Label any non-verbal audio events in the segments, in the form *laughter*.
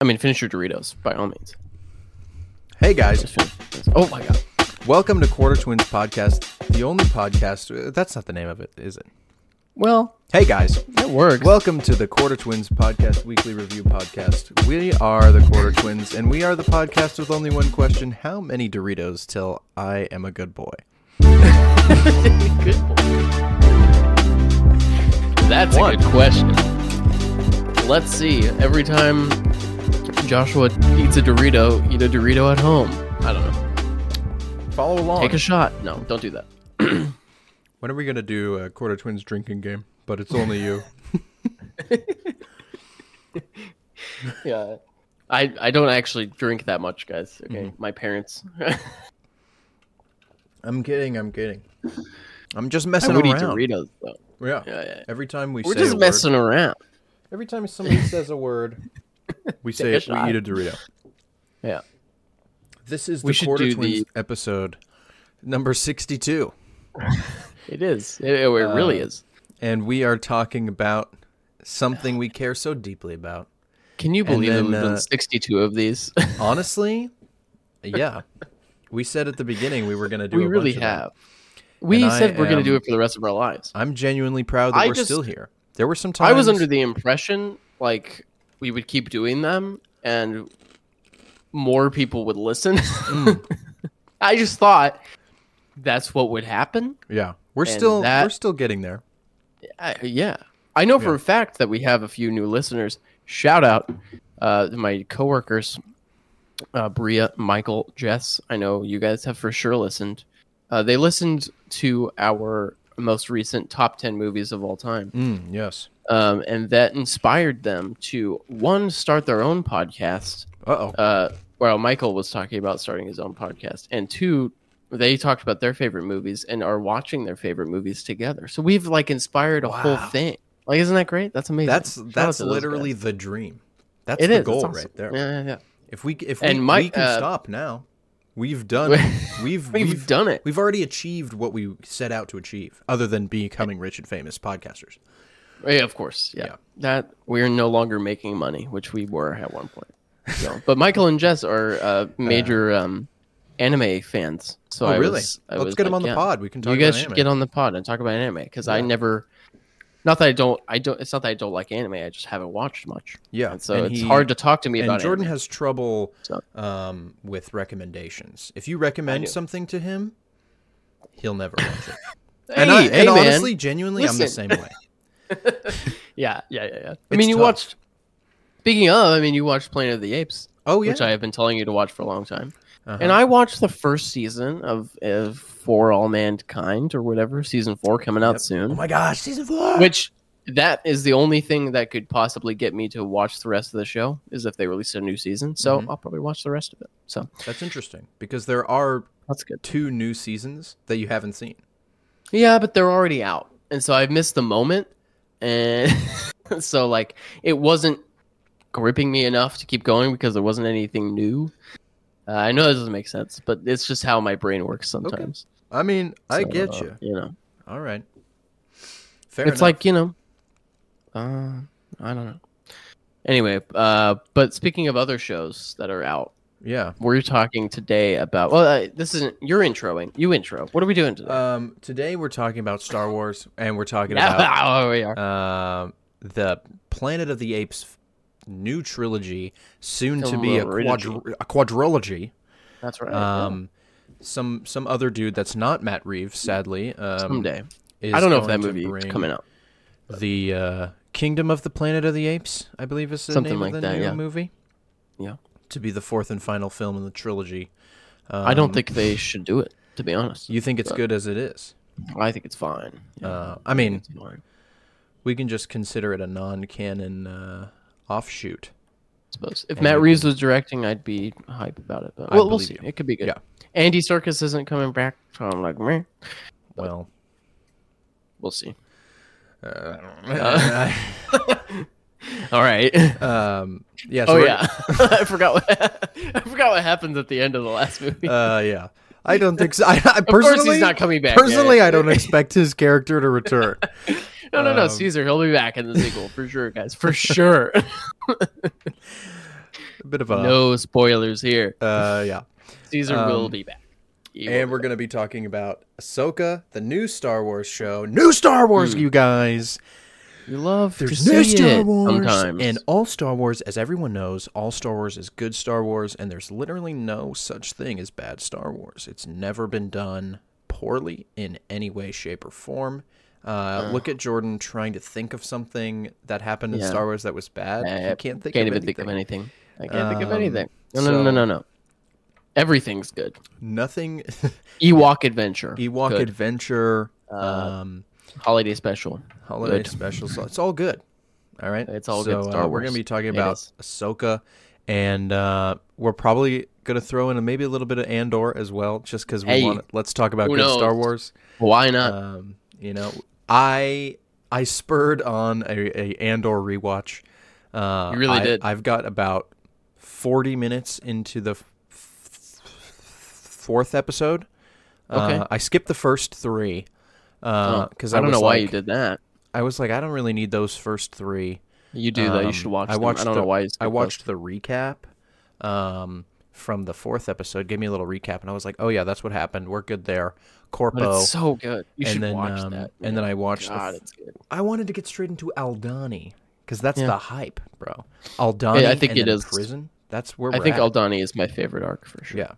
I mean, finish your Doritos by all means. Hey guys, Oh my god. welcome to Quarter Twins Podcast, the only podcast. uh, That's not the name of it, is it? Well, Hey guys, that works. welcome to the Quarter Twins Podcast Weekly Review Podcast. We are the Quarter Twins, and we are the podcast with only one question: How many Doritos till I am a good boy? good boy. That's One. a good question. Let's see. Every time Joshua eats a Dorito, eat a Dorito at home. I don't know. Follow along. Take a shot. No, don't do that. *clears throat* when are we gonna do a Quarter Twins drinking game? But it's only you. *laughs* Yeah. I, I don't actually drink that much, guys. Okay. Mm-hmm. My parents. *laughs* I'm kidding. I'm kidding. I'm just I messing would eat around. Doritos, though. Yeah. Yeah, yeah. Every time we We're say just a word- messing around. Every time somebody says a word, *laughs* we say we shot. eat a Dorito. *laughs* Yeah. This is We the should Quarter Twins the- episode number 62. *laughs* It is. It, it really Uh, is. And we are talking about something we care so deeply about. Can you believe then, that we've uh, done 62 of these? Honestly, yeah. We said at the beginning we were going to do we a really bunch of them. have. We And I said we're going to do it for the rest of our lives. I'm genuinely proud that I we're just- still here. There were some times I was under the impression like we would keep doing them and more people would listen. Mm. *laughs* I just thought that's what would happen. Yeah. We're and still that- we're still getting there. I, yeah. I know for a fact that we have a few new listeners. Shout out uh, to my coworkers, uh, Bria, Michael, Jess. I know you guys have for sure listened. Uh, they listened to our most recent top 10 movies of all time. Mm, yes. Um, and that inspired them to, one, start their own podcast. Uh-oh. Uh, well, Michael was talking about starting his own podcast. And two, they talked about their favorite movies and are watching their favorite movies together. So we've like inspired a whole thing. Like, isn't that great? That's amazing. That's Shout that's literally the dream. That's it the is. Goal awesome. right there. Yeah, yeah, yeah. If we if And we, my- we can uh, stop now, we've done *laughs* we've We've, done it. We've already achieved what we set out to achieve, other than becoming rich and famous podcasters. Yeah, of course. Yeah. Yeah. That we're no longer making money, which we were at one point. So, but Michael and Jess are uh, major um, anime fans. So oh, I really? was, I Let's was get them on the yeah. pod. We can talk. You guys should get on the pod and talk about anime because I never. Not that I don't. I don't. It's not that I don't like anime. I just haven't watched much. Yeah, And so and it's he- hard to talk to me And about. Jordan anime. has trouble So- um, with recommendations. If you recommend something to him, he'll never watch it. Hey, *laughs* and I, hey, and honestly, genuinely, I'm the same way. Yeah, yeah, yeah, yeah. I mean, you tough. watched. Speaking of, I mean, you watched Planet of the Apes, Oh yeah, which I have been telling you to watch for a long time. Uh-huh. And I watched the first season of, of For All Mankind or whatever, season four coming out Yep. soon. oh my gosh, season four. Which that is the only thing that could possibly get me to watch the rest of the show is if they release a new season. So Mhm. I'll probably watch the rest of it. So That's interesting because there are that's good. two new seasons that you haven't seen. Yeah, but they're already out, and so I've missed the moment, and *laughs* so like it wasn't gripping me enough to keep going because there wasn't anything new. Uh, I know that doesn't make sense, but it's just how my brain works sometimes. I mean, I So, get uh, you. You know. All right. Fair it's enough. like you know uh i don't know anyway uh but speaking of other shows that are out yeah. we're talking today about well uh, this isn't you're introing you intro what are we doing today Um, today we're talking about Star Wars, and we're talking about *laughs* oh, we are. um the Planet of the Apes new trilogy, soon to be a, Trilogy. quadr- a quadrilogy. that's right yeah. Um, some some other dude that's not Matt Reeves, sadly. Um, someday is i don't know if that movie is coming out The uh, Kingdom of the Planet of the Apes, I believe is the Something name like of the that, new yeah. movie. Yeah. To be the fourth and final film in the trilogy. i don't Um, think they should do it to be honest you think it's but- good as it is. i think it's fine Yeah, Uh, I mean, we can just consider it a non-canon uh, offshoot. I suppose if and matt reeves was directing i'd be hype about it but we'll, we'll see you. it could be good Yeah. andy serkis isn't coming back so i'm like meh. Well, we'll see uh, *laughs* *laughs* all right um, yeah. so Oh yeah, *laughs* I forgot what *laughs* I forgot what happens at the end of the last movie. Uh, yeah. I don't think so. I, I of personally, course, he's not coming back. personally, yeah. I don't expect his character to return. no, no, no, um, Caesar, he'll be back in the sequel for sure, guys, for sure. a bit of a no spoilers here. uh yeah. Caesar will Um, be back. He And we're going to be talking about Ahsoka, the new Star Wars show. New Star Wars, Hmm. you guys. You love There's to new see Star it Wars. sometimes. And all Star Wars, as everyone knows, all Star Wars is good Star Wars, and there's literally no such thing as bad Star Wars. It's never been done poorly in any way, shape, or form. Uh, look at Jordan trying to think of something that happened in Yeah. Star Wars that was bad. I he can't think can't of even think of anything. anything. I can't think of Um, anything. No, no, no, no, no, no. Everything's good. Nothing. *laughs* *laughs* Ewok Adventure. Ewok good. Adventure. Uh, um, Holiday Special. holiday Good. So It's all good. All right, It's all so, good uh, We're gonna be talking about. Ahsoka, and uh, we're probably gonna throw in a, maybe a little bit of Andor as well, just because we Hey, want. Let's talk about good Star? Wars. Why not? Um, you know, I I spurred on a, a Andor rewatch. Uh, You really I- did. I've got about forty minutes into the f- f- fourth episode. Okay. Uh, I skipped the first three Oh, because I I, don't know why like, you did that. I was like, I don't really need those first three. You do though. You Um, should watch. I them. watched I don't the, know why. I watched the recap um, from the fourth episode. Gave me a little recap, and I was like, "Oh yeah, that's what happened. We're good there." Corpo, so good. You and should then watch um, that. and then I watched. God, f- it's good. I wanted to get straight into Aldhani because that's Yeah. the hype, bro. Aldhani, Yeah, I think and it prison. That's where I think at. Aldhani is my favorite arc for sure. Yeah.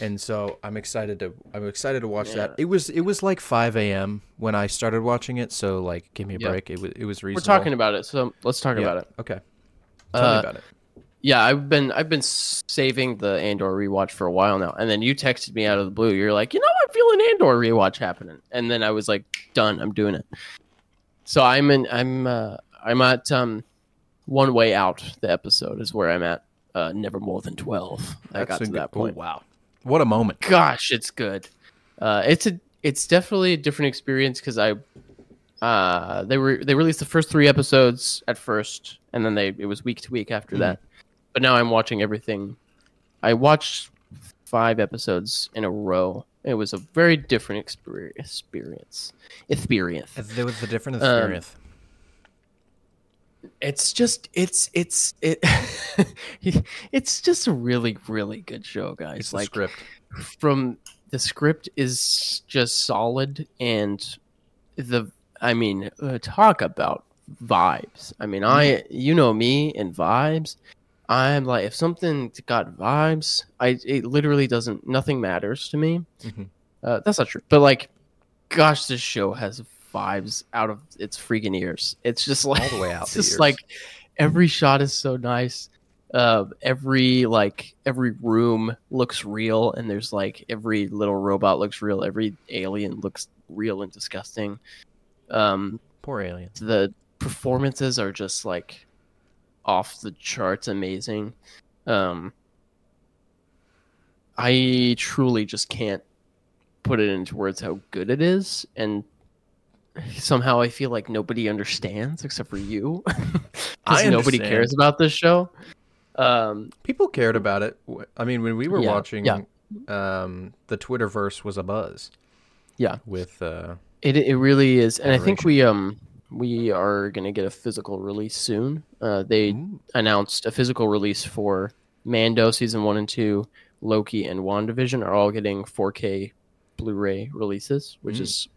And so I'm excited to I'm excited to watch that. It was it was like 5 a.m. when I started watching it, so like give me a Yeah. break. It was it was reasonable. We're talking about it, so let's talk Yeah. about it. Okay. Tell me Uh, about it. Yeah, I've been I've been saving the Andor rewatch for a while now, and then you texted me out of the blue. You're like, you know, I feel an Andor rewatch happening, and then I was like, done. I'm doing it. So I'm in. I'm uh, I'm at um, one way out. The episode is where I'm at. Uh, never more than twelve. I got to that point. Oh, wow. What a moment. Gosh, it's good. Uh, it's a it's definitely a different experience because I uh, they were they released the first three episodes at first, and then they it was week to week after Mhm. that. But now I'm watching everything. I watched five episodes in a row. It was a very different experience. Experience. Experience. There was a different Um, experience. It's just it's it's it. *laughs* it's just a really really good show, guys. it's like script. from the script is just solid and the i mean uh, talk about vibes i mean i you know me and vibes i'm like if something got vibes i it literally doesn't nothing matters to me Mhm. uh, that's not true but like gosh this show has vibes out of its freaking ears. It's just like All the way out it's just ears. like every shot is so nice. Uh, every like every room looks real and there's like every little robot looks real. Every alien looks real and disgusting. Um Poor aliens. the performances are just like off the charts amazing. Um i truly just can't put it into words how good it is and somehow i feel like nobody understands except for you *laughs* I because nobody cares about this show um People cared about it. I mean, when we were Yeah, watching, yeah. um, the Twitterverse was a buzz. Yeah. With uh, It it really is, and I think we um we are gonna get a physical release soon. Uh, they ooh, announced a physical release for Mando season one and two, Loki and WandaVision are all getting 4K Blu-ray releases, which Mm. is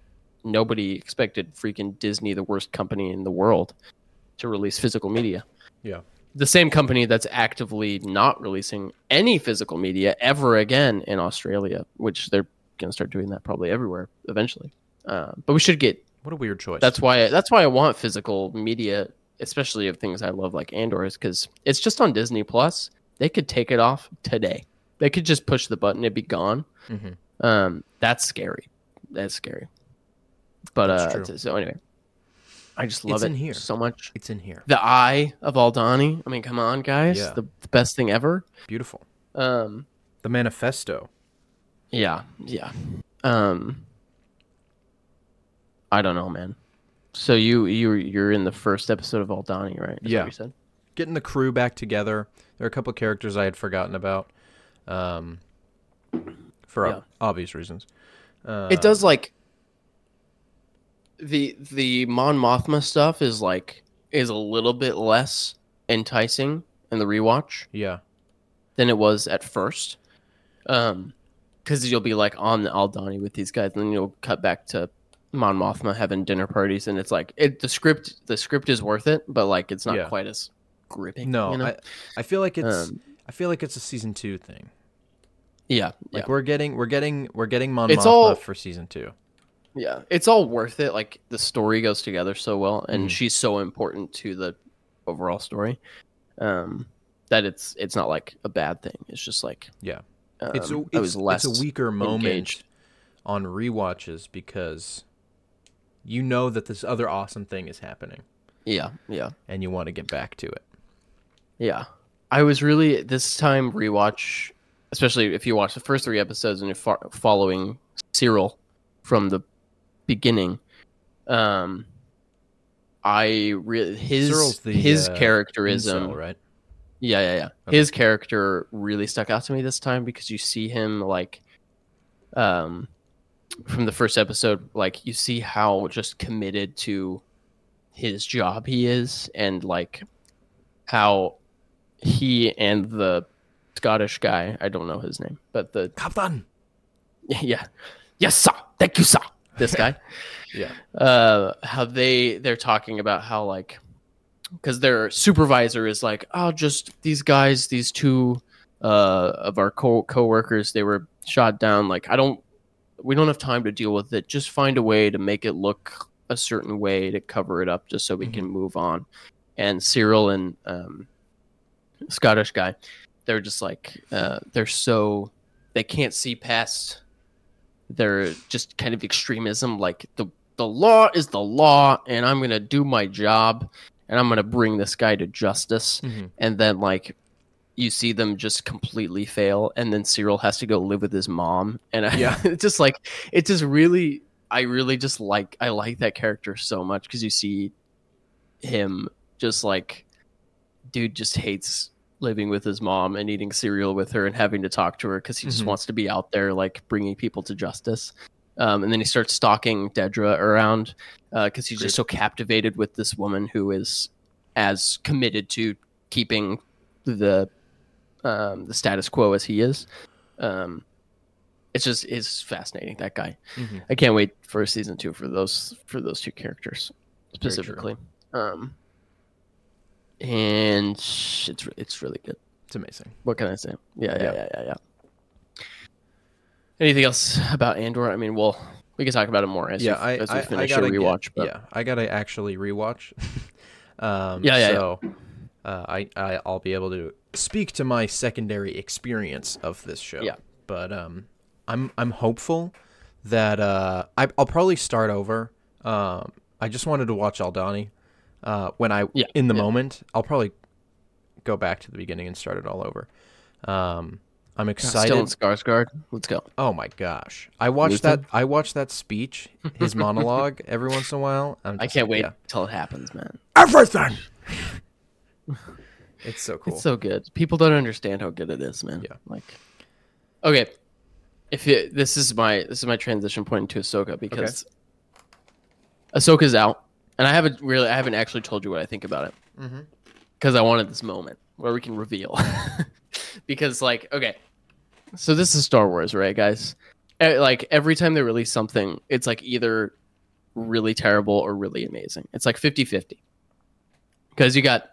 nobody expected freaking Disney, the worst company in the world, to release physical media. Yeah. The same company that's actively not releasing any physical media ever again in Australia, which they're going to start doing that probably everywhere eventually. Uh, but we should get what a weird choice. that's why that's why I want physical media, especially of things I love like Andor, is because it's just on Disney Plus. They could take it off today. They could just push the button; it'd be gone. Mhm. Um, that's scary. That's scary. But uh, so anyway, I just love It's it in here. so much. It's in here. The eye of Aldhani. I mean, come on, guys, Yeah. the, the best thing ever. Beautiful. Um, The manifesto. yeah, yeah. Um, I don't know, man. So you you you're in the first episode of Aldhani, right? Is Yeah. you said. Getting the crew back together. There are a couple characters I had forgotten about, um, for Yeah. obvious reasons. Uh, it does like the the Mon Mothma stuff is like is a little bit less enticing in the rewatch Yeah. than it was at first. Um, because you'll be like on the Aldhani with these guys, and then you'll cut back to Mon Mothma having dinner parties, and it's like it the script the script is worth it, but like it's not Yeah. quite as gripping. No, you know? I I feel like it's Um, I feel like it's a season two thing. yeah, Like yeah, we're getting we're getting we're getting Mon It's Mothma all- for season two. Yeah. It's all worth it. Like the story goes together so well, and Mhm. she's so important to the overall story. Um, that it's it's not like a bad thing. It's just like Yeah. um, It's a I it's, was less it's a weaker moment engaged. on rewatches because you know that this other awesome thing is happening Yeah, yeah. and you want to get back to it. Yeah. I was really this time rewatch, especially if you watch the first three episodes and you're fo- following Syril from the beginning. Um, I really his Syril's the, his uh, characterism, Incel, right? yeah, yeah, yeah. Okay. His character really stuck out to me this time because you see him like, um, from the first episode, like you see how just committed to his job he is, and like how he and the Scottish guy, I don't know his name, but the Captain. *laughs* yeah, yes sir, thank you sir, this guy. *laughs* Yeah. uh how they they're talking about how like because their supervisor is like oh just these guys these two uh of our co co-workers they were shot down. Like i don't we don't have time to deal with it. Just find a way to make it look a certain way to cover it up just so we can move on. And syril and um scottish guy they're just like uh they're so they can't see past their just kind of extremism like the the law is the law and i'm gonna do my job and i'm gonna bring this guy to justice Mhm. and then like you see them just completely fail and then syril has to go live with his mom and I, Yeah. it's *laughs* just like it just really i really just like i like that character so much because you see him just like dude just hates living with his mom and eating cereal with her and having to talk to her because he just Mhm. wants to be out there like bringing people to justice. Um, and then he starts stalking dedra around because he's just so captivated with this woman who is as committed to keeping the um, the status quo as he is. Um, it's just is fascinating that guy. Mhm. i can't wait for season two for those for those two characters specifically. Um, and it's it's really good It's amazing. what can I say? Yeah, yeah, Yeah. yeah, yeah, yeah. Anything else about Andor? I mean, well, we can talk about it more as yeah, we, I, as we finish I gotta get- rewatch. but yeah, I gotta actually rewatch. *laughs* um, Yeah, yeah, yeah. So, Uh, I, I I'll be able to speak to my secondary experience of this show. Yeah. But um, I'm I'm hopeful that uh, I, I'll probably start over. Um, I just wanted to watch Aldhani. Uh, when I Yeah, in the yeah. moment, I'll probably go back to the beginning and start it all over. Um, I'm excited. Stellan Skarsgård. Let's go. Oh my gosh! I watched Luthen? that. I watched that speech, his *laughs* monologue, every once in a while. I'm I can't like, wait yeah. till it happens, man. Everything. *laughs* it's so cool. It's so good. People don't understand how good it is, man. Yeah. Like, okay, if it, this is my this is my transition point into Ahsoka because Ahsoka's out, and I haven't really I haven't actually told you what I think about it mm-hmm. because I wanted this moment where we can reveal. *laughs* because like, okay, so this is Star Wars, right, guys? Like every time they release something, it's like either really terrible or really amazing. It's like 50-50. Because you got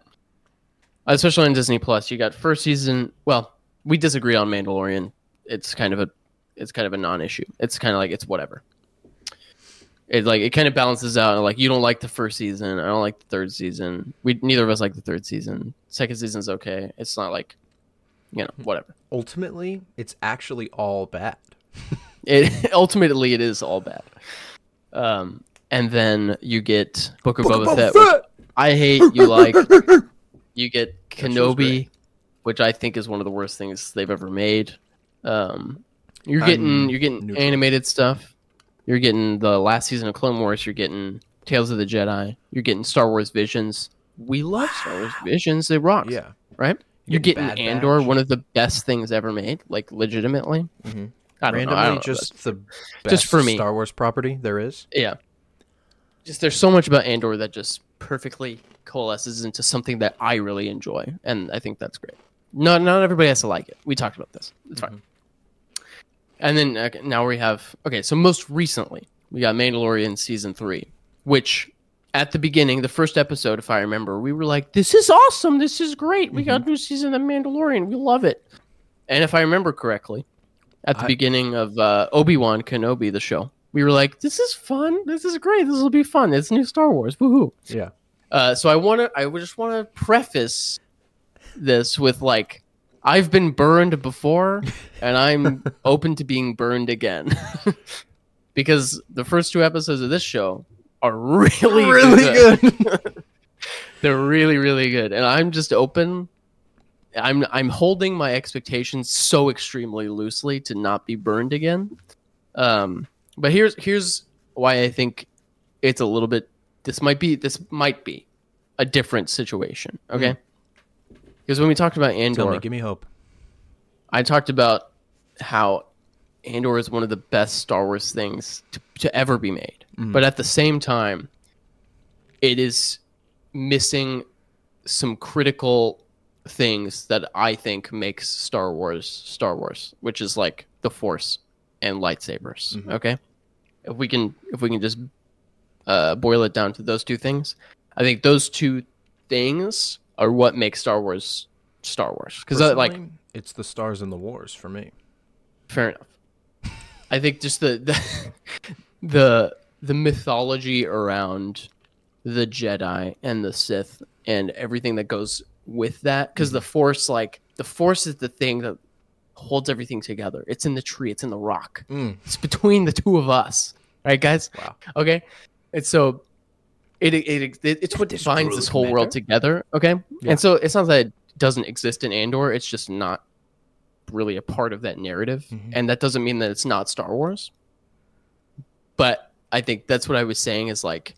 especially on Disney Plus, you got first season. Well, we disagree on Mandalorian. It's kind of a, it's kind of a non-issue. It's kind of like it's whatever. It like it kind of balances out. Like you don't like the first season, I don't like the third season. We neither of us like the third season. Second season's okay. It's not like, you know, whatever. Ultimately, it's actually all bad. *laughs* It ultimately it is all bad. Um, and then you get Book of Boba Fett, which I hate. You *laughs* like. You get Kenobi, which I think is one of the worst things they've ever made. Um, you're I'm getting you're getting neutral. animated stuff. You're getting the last season of Clone Wars. You're getting Tales of the Jedi. You're getting Star Wars Visions. We love Star Wars Visions. They rock. Yeah. right. You're get getting Bad Andor, Batch. one of the best things ever made. Like legitimately. Mhm. I don't know. Randomly, I don't know. just the best Just for me. Star Wars property there is. yeah. Just there's so much about Andor that just perfectly coalesces into something that I really enjoy, and I think that's great. Not not everybody has to like it. We talked about this. It's fine. And then now we have okay. So most recently, we got Mandalorian season three, which at the beginning, the first episode, if I remember, we were like, "This is awesome! This is great! We got a new season of Mandalorian. We love it." And if I remember correctly, at the I- beginning of uh, Obi Wan Kenobi, the show, we were like, "This is fun. This is great. This will be fun. It's new Star Wars. Woohoo!" Yeah. Uh, so I want to. I just want to preface this with like, I've been burned before, and I'm *laughs* open to being burned again, *laughs* because the first two episodes of this show are really *laughs* really good. They're really really good, and I'm just open. I'm I'm holding my expectations so extremely loosely to not be burned again. Um, but here's here's why I think it's a little bit. This might be this might be a different situation. Okay, because when we talked about Tell Andor, me, give me hope. I talked about how Andor is one of the best Star Wars things to, to ever be made. But at the same time, it is missing some critical things that I think makes Star Wars Star Wars, which is like the Force and lightsabers. Okay, if we can if we can just uh, boil it down to those two things, I think those two things are what makes Star Wars Star Wars. Because uh, like it's the stars and the wars for me. fair enough. I think just the the *laughs* the, the mythology around the Jedi and the Sith and everything that goes with that because the Force like the Force is the thing that holds everything together. It's in the tree, it's in the rock. Mm. It's between the two of us. Right, guys? Wow. Okay. And so it, it, it it's what binds this whole world together. Okay. Yeah. And so it's not that it doesn't exist in Andor, it's just not really a part of that narrative. Mhm. And that doesn't mean that it's not Star Wars. But I think that's what I was saying is like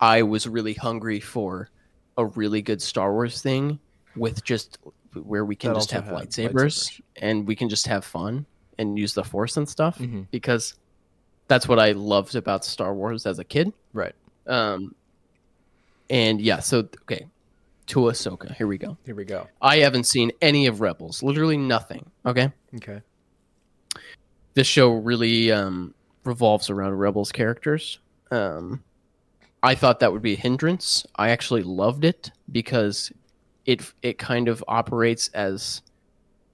I was really hungry for a really good Star Wars thing with just where we can That just have lightsabers, lightsabers. and we can just have fun and use the force and stuff Mhm. because that's what I loved about Star Wars as a kid. Right. Um, and yeah, so okay, to Ahsoka. Here we go. Here we go. I haven't seen any of Rebels, literally nothing. Okay, Okay. this show really um, revolves around Rebels characters. Um, I thought that would be a hindrance. I actually loved it because it it kind of operates as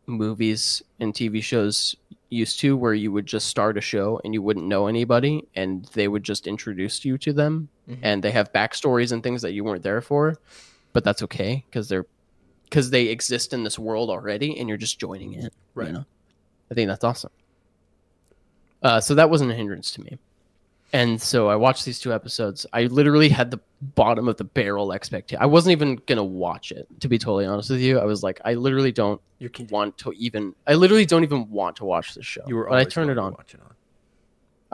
movies and TV shows used to, where you would just start a show and you wouldn't know anybody, and they would just introduce you to them, Mhm. and they have backstories and things that you weren't there for, but that's okay because they're because they exist in this world already, and you're just joining it. Right. You know? I think that's awesome. Uh, so that wasn't a hindrance to me. And so I watched these two episodes. I literally had the bottom of the barrel expectation. I wasn't even gonna watch it, to be totally honest with you. I was like, I literally don't want to even. I literally don't even want to watch this show. You were but I turned it on. Watch it on.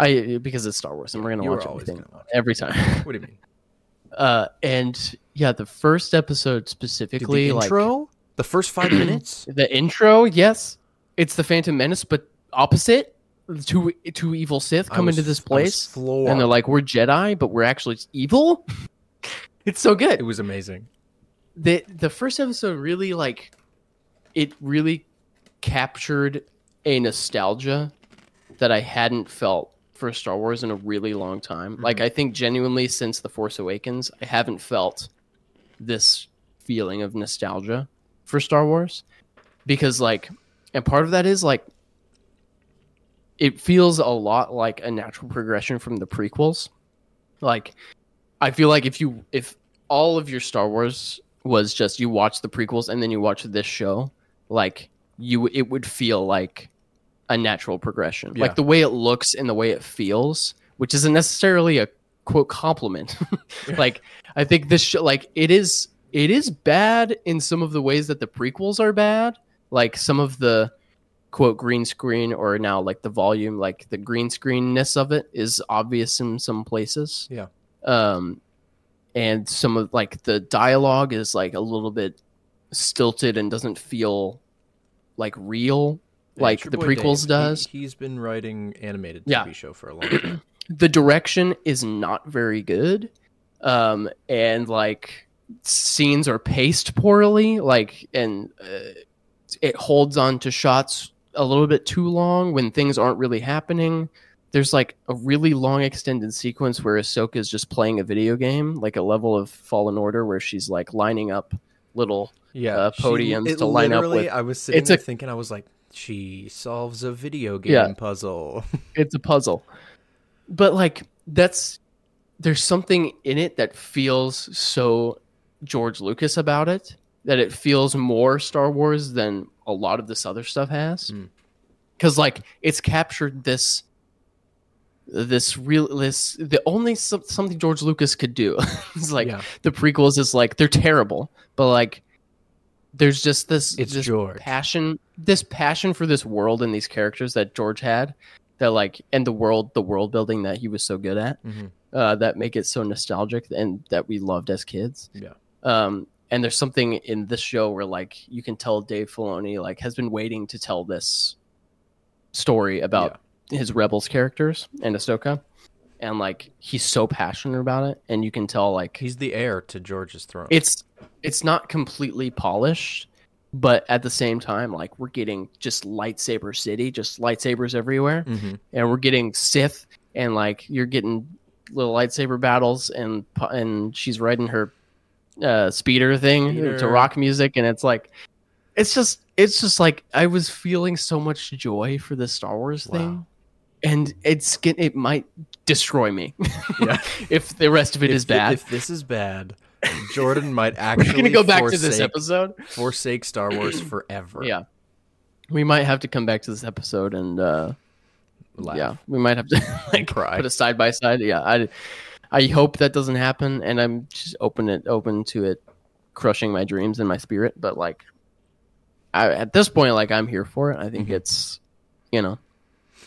I because it's Star Wars, and we're gonna You watch everything watch every time. *laughs* What do you mean? *laughs* uh, and yeah, the first episode Dude, specifically, the like intro, the first five *clears throat* minutes. the intro, yes, it's the Phantom Menace, but opposite. Two two evil Sith come was- into this place, and they're like, "We're Jedi, but we're actually evil." *laughs* it's so good. it was amazing. the The first episode really like, it really captured a nostalgia that I hadn't felt for Star Wars in a really long time. Like, mm-hmm. I think genuinely since The Force Awakens, I haven't felt this feeling of nostalgia for Star Wars because, like, and part of that is like, it feels a lot like a natural progression from the prequels. Like, I feel like if you, if all of your Star Wars was just you watch the prequels and then you watch this show, like, you, it would feel like a natural progression. Yeah. Like the way it looks and the way it feels, which isn't necessarily a quote compliment. *laughs* like I think this show, like it is, it is bad in some of the ways that the prequels are bad. Like some of the quote green screen or now like the volume, like the green screenness of it is obvious in some places. Yeah. Um, and some of like the dialogue is like a little bit stilted and doesn't feel like real like the prequels Dave. does. He, has been writing animated TV Yeah. show for a long time. *clears throat* the direction is not very good um, and like scenes are paced poorly, like and uh, it holds on to shots a little bit too long when things aren't really happening. There's like a really long extended sequence where Ahsoka is just playing a video game, like a level of Fallen Order, where she's like lining up little Yeah, uh, podiums it to line up with. I was sitting It's there a- thinking, I was like, she solves a video game Yeah. puzzle. *laughs* it's a puzzle but like that's there's something in it that feels so george lucas about it that it feels more star wars than a lot of this other stuff has Mm. because like it's captured this this real this the only something george lucas could do *laughs* is like Yeah. the prequels is like they're terrible but like there's just this It's this George. passion this passion for this world and these characters that george had that like and the world the world building that he was so good at Mhm. uh, that make it so nostalgic and that we loved as kids Yeah. um and there's something in this show where like you can tell dave filoni like has been waiting to tell this story about his rebels characters and ahsoka and like he's so passionate about it and you can tell like He's the heir to George's throne. it's it's not completely polished but at the same time like we're getting just lightsaber city just lightsabers everywhere Mhm. and we're getting sith and like you're getting little lightsaber battles and and she's riding her uh speeder thing to rock music and it's like it's just it's just like i was feeling so much joy for the star wars thing Wow. And it's it might destroy me Yeah. *laughs* if the rest of it if, is bad If this is bad, Jordan might actually. *laughs* we're gonna go back to this episode forsake Star Wars *clears throat* forever. Yeah. We might have to come back to this episode and uh Laugh. yeah, we might have to *laughs* like cry. put a side by side. Yeah, I I hope that doesn't happen and I'm just open it open to it crushing my dreams and my spirit, but like I, at this point like I'm here for it. I think Mhm. it's you know,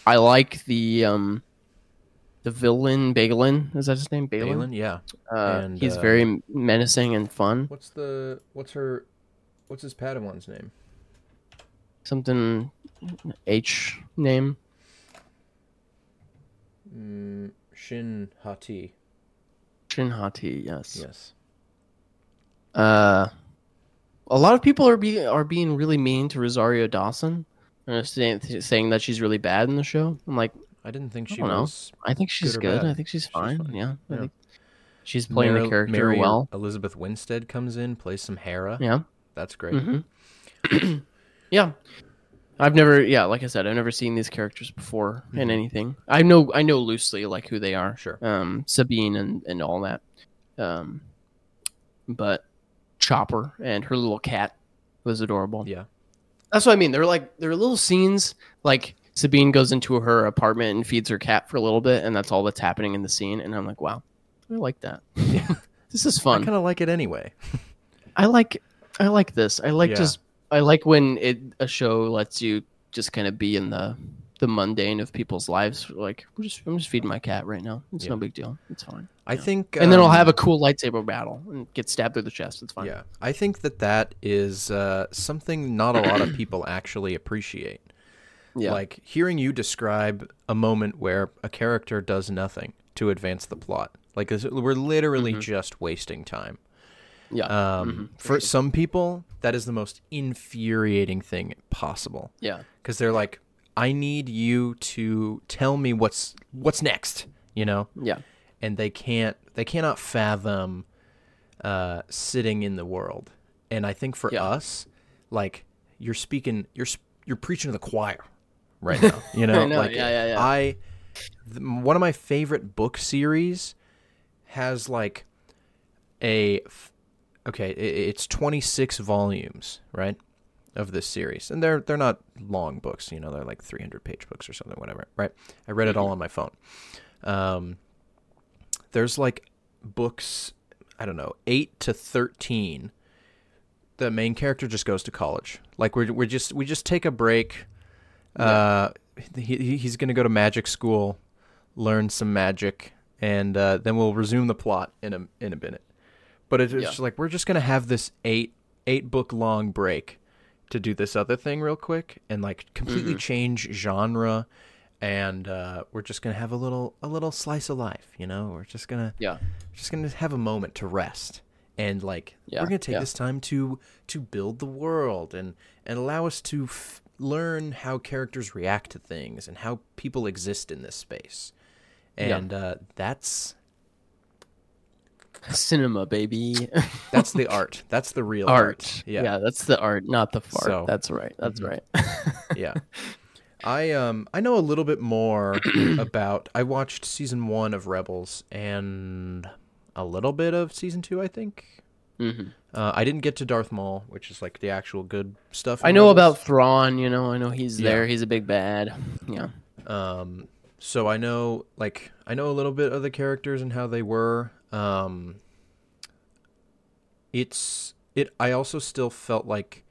I like the um the villain Baylan, is that his name? Baylan? Baylan, yeah. Uh, And, he's uh, very menacing and fun. What's the what's her what's his Padawan's name? Something H name. Mm, Shin Hati. Shin Hati, yes. Yes. Uh, a lot of people are be are being really mean to Rosario Dawson, uh, saying saying that she's really bad in the show. I'm like, I didn't think she know. was I think she's Good good. I think she's She's fine. fine. Yeah, I think she's playing Mary- the character Mary well. Elizabeth Winstead comes in, plays some Hera. Yeah, That's great. hmm *clears throat* yeah. I've never, yeah, like I said, I've never seen these characters before in Mhm. anything. I know, I know loosely like who they are. Sure. um, Sabine and, and all that. Um, but Chopper and her little cat was adorable. Yeah. That's what I mean. They're like they're little scenes. Like Sabine goes into her apartment and feeds her cat for a little bit, and that's all that's happening in the scene. And I'm like, wow, I like that. Yeah. *laughs* this is fun. I kind of like it anyway. *laughs* I like I like this. I like Yeah. just I like when it a show lets you just kind of be in the the mundane of people's lives. Like we're just I'm just feeding my cat right now. It's no big deal. It's fine. I Yeah. think and then I'll um, have a cool lightsaber battle and get stabbed through the chest. It's fine. Yeah, I think that that is uh, something not a lot of people actually appreciate. yeah, Like hearing you describe a moment where a character does nothing to advance the plot. Like we're literally Mhm. just wasting time. yeah, Um, Mhm, for some people, that is the most infuriating thing possible yeah, because they're like, "I need you to tell me what's what's next," you know, yeah, and they can't they cannot fathom uh, sitting in the world. And I think for Yeah. us, like you're speaking, you're you're preaching to the choir right *laughs* now. You know, know, like yeah, yeah, yeah. I th- one of my favorite book series has like a f- okay, i- it's 26 volumes, right? Of this series. And they're they're not long books, you know, they're like 300 page books or something whatever, right? I read it all on my phone. Um there's like books, I don't know, 8 to 13 the main character just goes to college. Like we're we're just we just take a break. Uh, he, he- he's gonna go to magic school, learn some magic, and uh, then we'll resume the plot in a in a minute. But it's Yeah. just like we're just gonna have this eight eight book long break to do this other thing real quick and like completely Mhm. change genre and uh, we're just gonna have a little a little slice of life. You know, we're just gonna Yeah. just gonna have a moment to rest and like Yeah, we're gonna take yeah. this time to to build the world and and allow us to f- learn how characters react to things and how people exist in this space Yeah. and uh, that's Cinema, baby. that's the *laughs* art that's the real art. art, Yeah. that's the art, not the fart. So- that's right. That's Mhm. right. *laughs* yeah. I um I know a little bit more *clears throat* about I watched season 1 of Rebels and a little bit of season 2 I think. hmm Uh, I didn't get to Darth Maul, which is like the actual good stuff. I know Rebels. about Thrawn. You know, I know he's Yeah. there. He's a big bad. Yeah. Um, so I know, like, I know a little bit of the characters and how they were. Um, it's it. I also still felt like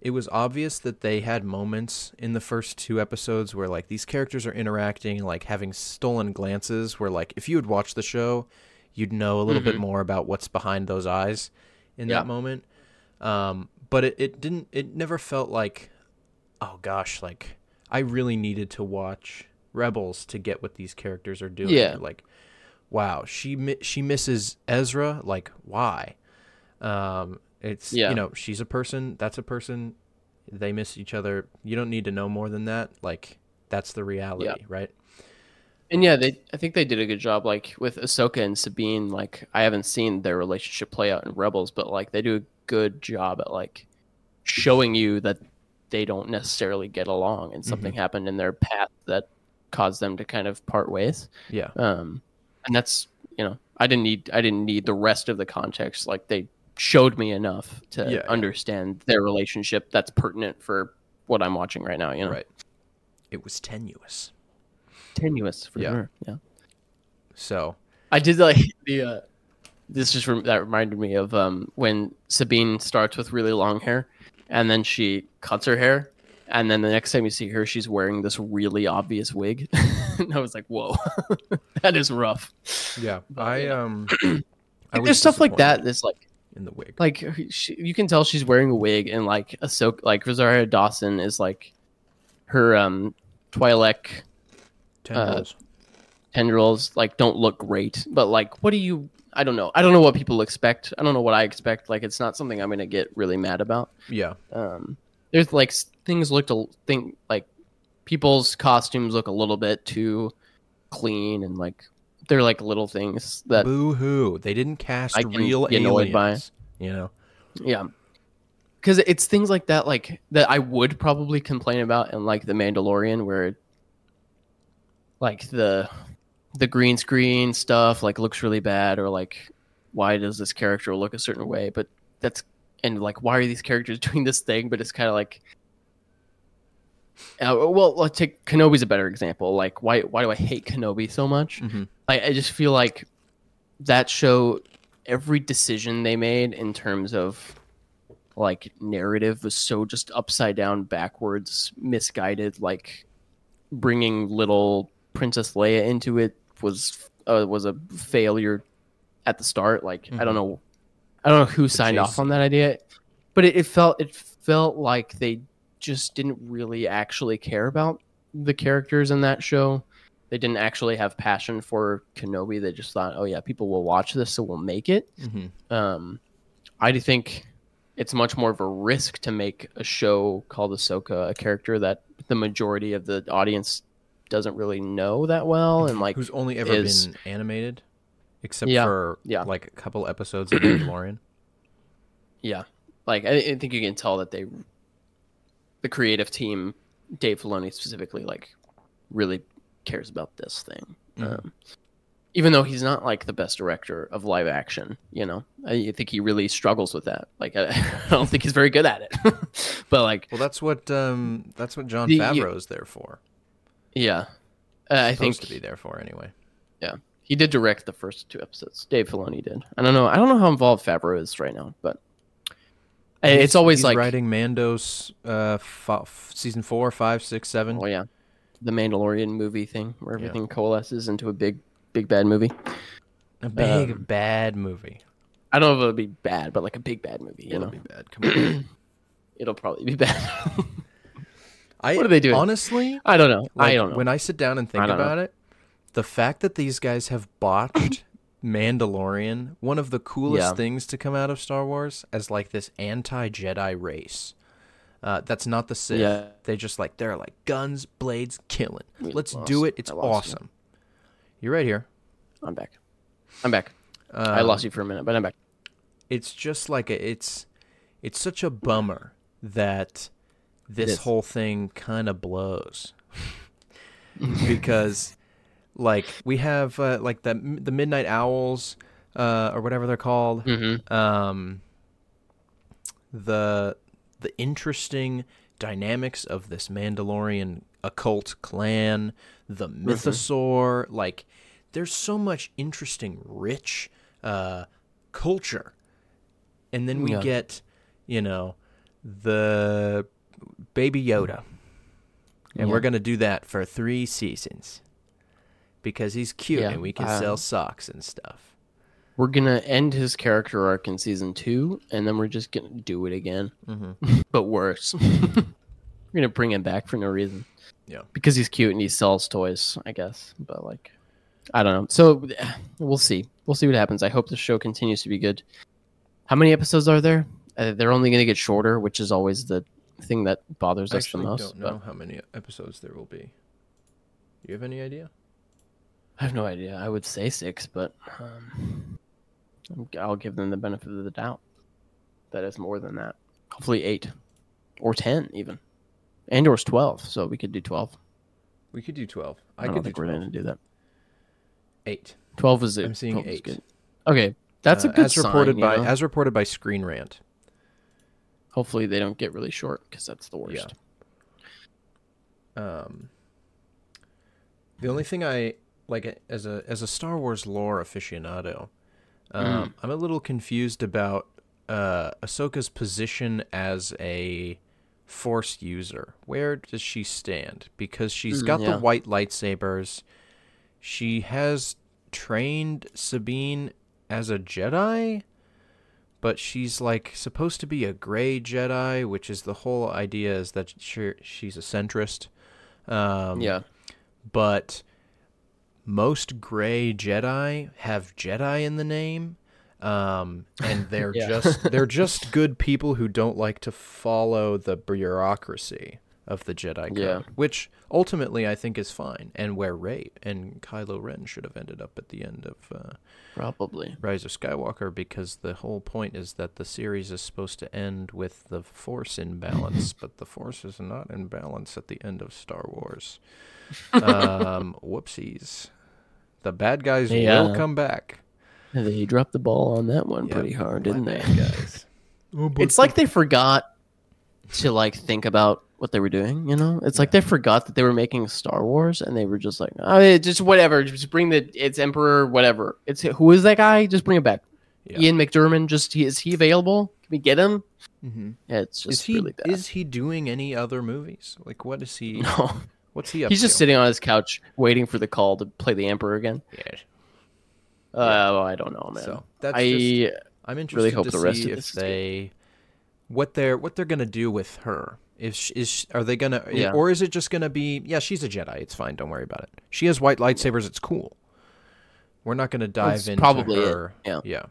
it was obvious that they had moments in the first two episodes where like these characters are interacting, like having stolen glances. Where like if you had watched the show, you'd know a little bit Mhm. more about what's behind those eyes in Yeah. that moment. Um, but it, it didn't. It never felt like, oh gosh, like I really needed to watch Rebels to get what these characters are doing. Yeah. Like, wow, she mi- she misses Ezra. Like, why? Um, it's Yeah. you know she's a person. That's a person. They miss each other. You don't need to know more than that. Like, that's the reality, right? And yeah, they I think they did a good job like with Ahsoka and Sabine, like I haven't seen their relationship play out in Rebels, but like they do a good job at like showing you that they don't necessarily get along and something happened in their path that caused them to kind of part ways. Yeah. Um and that's you know, I didn't need I didn't need the rest of the context. Like they showed me enough to Yeah, yeah. understand their relationship that's pertinent for what I'm watching right now, you know. Right. It was tenuous. Tenuous for Yeah. sure. Yeah. So I did like *laughs* the. Uh, this just rem- that reminded me of um, when Sabine starts with really long hair, and then she cuts her hair, and then the next time you see her, she's wearing this really obvious wig. *laughs* and I was like, "Whoa, *laughs* that is rough." yeah, But, I um. *clears throat* I there's stuff like that. That's like in the wig. like she, you can tell she's wearing a wig, and like Ahsoka, like Rosario Dawson is like her um Twi'lek Tendrils. tendrils like don't look great but like what do you i don't know i don't know what people expect i don't know what i expect like it's not something i'm gonna get really mad about yeah. um there's like things looked a thing like people's costumes look a little bit too clean and like they're like little things that Boo hoo! They didn't cast I real annoyed aliens. by. You know. yeah because it's things like that like that i would probably complain about in like the mandalorian where like the the green screen stuff like looks really bad or like why does this character look a certain way but that's and like why are these characters *laughs* doing this thing but it's kind of like uh, well let's take kenobi's a better example like why why do i hate kenobi so much Mhm. I, I just feel like that show every decision they made in terms of like narrative was so just upside down backwards misguided like bringing little princess leia into it was uh, was a failure at the start like i don't Mhm. know i don't know who signed off on that idea but it, it felt it felt like they just didn't really actually care about the characters in that show they didn't actually have passion for Kenobi. They just thought, oh yeah, people will watch this, so we'll make it. hmm Um, I do think it's much more of a risk to make a show called Ahsoka a character that the majority of the audience doesn't really know that well, and like, Who's only ever is- been animated, except Yeah, for yeah. like a couple episodes of *clears throat* Mandalorian. yeah, like I, I think you can tell that they, the creative team, Dave Filoni specifically, like really cares about this thing. Mhm. Um, even though he's not like the best director of live action, you know, I think he really struggles with that. Like, *laughs* I, I don't think he's very good at it. *laughs* but like, Well, that's what um that's what Jon Favreau is there for. yeah, uh, I think to be there for anyway. He did direct the first two episodes. Dave Filoni did. I don't know. I don't know how involved Favreau is right now, but uh, He's- it's always he's like, writing Mando's uh f- season four, five, six, seven. oh yeah, the Mandalorian movie thing where Yeah. everything coalesces into a big, big bad movie. A big Um, bad movie. I don't know if it'll be bad, but like a big bad movie. You It'll know, be bad. Come on. *clears throat* it'll probably be bad. *laughs* I What are they doing? Honestly, I don't know. like, I don't know. When I sit down and think don't know. about it, the fact that these guys have botched *coughs* Mandalorian, one of the coolest Yeah. things to come out of Star Wars, as like this anti-Jedi race. Uh, that's not the Sith. Yeah. They just like they're like guns, blades, killing. Let's lost- do it. It's I lost you. awesome. You're right here. I'm back. I'm back. I Um, lost you for a minute, but I'm back. it's just like a, it's it's such a bummer that this whole thing kind of blows *laughs* because like we have uh, like the the midnight owls uh, or whatever they're called. Mm-hmm. um the the interesting dynamics of this Mandalorian occult clan, the mythosaur, like there's so much interesting, rich uh, culture, and then we Yeah. get, you know, the Baby Yoda, and we're gonna do that for three seasons because he's cute Yeah, and we can uh, sell socks and stuff. We're gonna end his character arc in season two, and then we're just gonna do it again, Mm-hmm. *laughs* but worse. *laughs* we're gonna bring him back for no reason. Yeah. because he's cute and he sells toys, I guess. But like, I don't know. So *sighs* we'll see. We'll see what happens. I hope the show continues to be good. How many episodes are there? Uh, they're only gonna get shorter, which is always the thing that bothers I us the most. don't but know how many episodes there will be. You have any idea? I have no idea. I would say six, but um, I'll give them the benefit of the doubt. That is more than that. Hopefully eight or ten even. Andor's twelve, so we could do twelve. We could do twelve. I, I, don't could do think we're 12. going to do that. eight. Twelve is it? I'm seeing eight. good. Okay, that's Uh, a good as reported sign, you by know? as reported by Screen Rant. Hopefully they don't get really short because that's the worst. Um, the only thing I like as a as a Star Wars lore aficionado, um, Mm. I'm a little confused about uh, Ahsoka's position as a Force user. Where does she stand? Because she's Mm, got yeah. the white lightsabers. She has trained Sabine as a Jedi, but she's like supposed to be a gray Jedi, which is the whole idea is that she, she's a centrist. Um, yeah, but most gray Jedi have Jedi in the name. Um, and *laughs* they're Yeah. just they're *laughs* just good people who don't like to follow the bureaucracy of the Jedi code, Yeah. which ultimately I think is fine, and where Rey and Kylo Ren should have ended up at the end of uh, probably. Rise of Skywalker, because the whole point is that the series is supposed to end with the Force in balance, *laughs* but the Force is not in balance at the end of Star Wars. Um, whoopsies. The bad guys Yeah. will come back. They dropped the ball on that one Yeah, pretty hard, didn't they? bad guys. *laughs* It's like they forgot to like think about what they were doing. You know, it's like they forgot that they were making Star Wars, and they were just like, oh, yeah, just whatever, just bring the it's Emperor, whatever. It's who is that guy? Just bring it back. Yeah. Ian McDiarmid. Just he, is he available? Can we get him? Mhm. Yeah, it's just Is he really bad. is he doing any other movies? Like, what is he? *laughs* no, What's he up to? he's just sitting on his couch waiting for the call to play the Emperor again. Yeah. Uh, well, I don't know, man. So that's I just, I'm interested really hope to the rest see of if this is good. they what they're what they're gonna do with her. If is are they gonna Yeah. or is it just gonna be yeah she's a Jedi it's fine don't worry about it she has white lightsabers it's cool we're not gonna dive That's into probably it, her yeah. yeah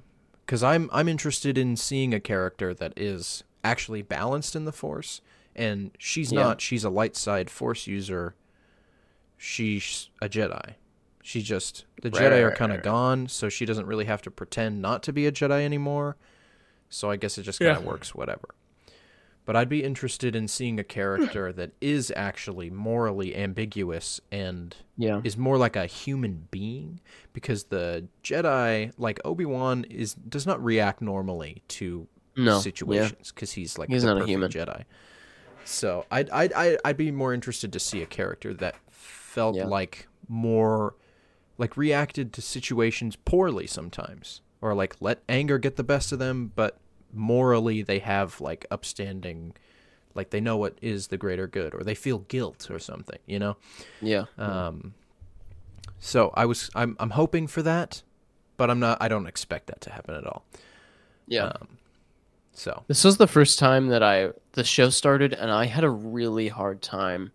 because I'm I'm interested in seeing a character that is actually balanced in the Force and she's Yeah. not she's a light side Force user she's a Jedi she just the Right, Jedi right, are kind of right. gone, so she doesn't really have to pretend not to be a Jedi anymore. So I guess it just kind of Yeah. works, whatever. But I'd be interested in seeing a character *clears throat* that is actually morally ambiguous and yeah, is more like a human being, because the Jedi, like Obi Wan, is does not react normally to no, situations because he's like He's not a human. Jedi. So I'd, I'd I'd I'd be more interested to see a character that felt Yeah. like more like reacted to situations poorly sometimes or like let anger get the best of them but morally they have like upstanding like they know what is the greater good or they feel guilt or something you know yeah. um so i was i'm i'm hoping for that but i'm not i don't expect that to happen at all Yeah. um, So This was the first time that I the show started, and I had a really hard time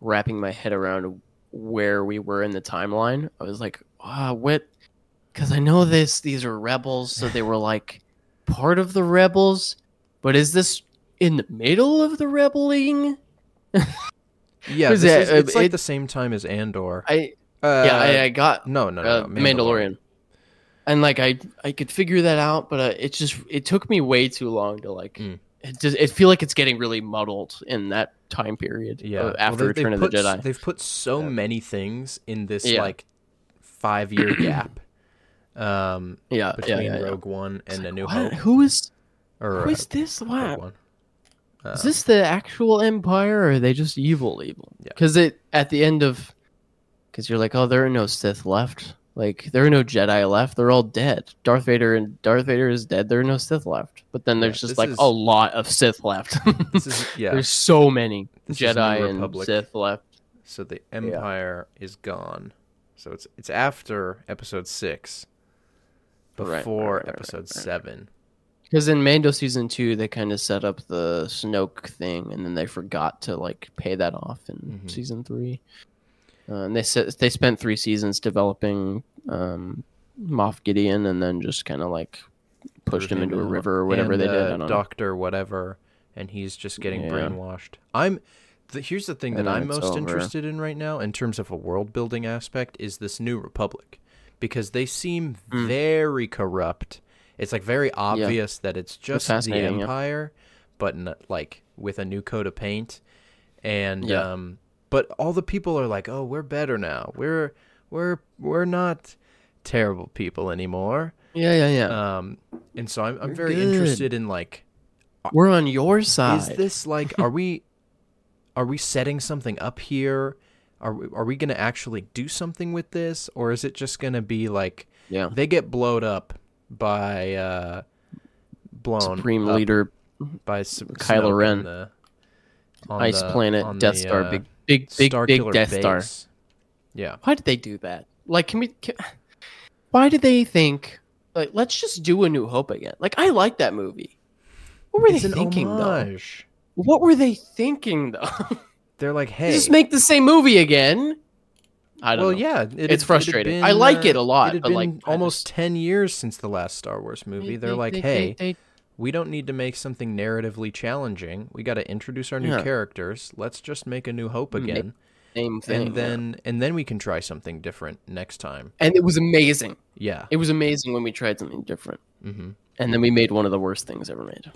wrapping my head around where we were in the timeline. I was like, ah, what? Because I know this; these are rebels, so they were like part of the rebels. But is this in the middle of the rebelling? *laughs* yeah, *laughs* this is, it's uh, like it- the same time as Andor. I Uh, yeah, I, I got no, no, no, uh, no, Mandalorian. And like I, I could figure that out, but uh, it just it took me way too long to like. Mm. It just it feel like it's getting really muddled in that time period. Yeah, uh, well, after they- Return of the put s- Jedi. They've put so Yeah. many things in this Yeah. like five year *clears throat* gap um, Yeah, between yeah. Rogue One and A New What? Hope. Who is Or who uh, this? What One. is Uh, this? The actual Empire, or are they just evil? Evil? Yeah. Because it at the end of, because you're like, oh, there are no Sith left. Like there are no Jedi left. They're all dead. Darth Vader and Darth Vader is dead. There are no Sith left. But then there's Yeah, just like is- a lot of Sith left. *laughs* This is *laughs* yeah. There's so many This Jedi and Sith left. So the Empire is gone. So it's it's after Episode six, before right, right, Episode right. seven. Because in Mando season two, they kind of set up the Snoke thing, and then they forgot to like pay that off in Mhm. season three. Uh, and they said they spent three seasons developing um, Moff Gideon, and then just kind of like pushed him into a river or whatever and, they did. I uh, don't know. Doctor whatever, and he's just getting Yeah. brainwashed. I'm. The, here's the thing And that I'm most over. interested in right now, in terms of a world building aspect, is this new Republic, because they seem Mm. very corrupt. It's like very obvious that it's just the fascinating, yeah. Empire, but n- like with a new coat of paint, and Yeah. um, but all the people are like, oh, we're better now. We're we're we're not terrible people anymore. Yeah, yeah, yeah. Um, and so I'm I'm We're very good. interested in like, We're on your side. is this like, *laughs* are we, are we setting something up here? Are we, are we gonna actually do something with this, or is it just gonna be like yeah. they get blowed up by uh, blown Supreme up Leader, by Kylo Ren. the, on Ice the- Planet, Death the, Star, uh, big, big, big, Star big Death Star. Yeah, Why did they do that? Like, can we? Can, why did they think like let's just do a New Hope again? Like, I like that movie. What were it's they thinking though? What were they thinking though? *laughs* They're like, hey, just make the same movie again. I don't well, know. yeah, it It's had frustrating. I been, like uh, it a lot, but, been like, almost just- ten years since the last Star Wars movie. They're They- like, they- hey, they- they- we don't need to make something narratively challenging. We got to introduce our new Yeah. characters. Let's just make a New Hope again, same thing. and yeah. then and then we can try something different next time. and it was amazing. Yeah. It was amazing when we tried something different, hmm and then we made one of the worst things ever made.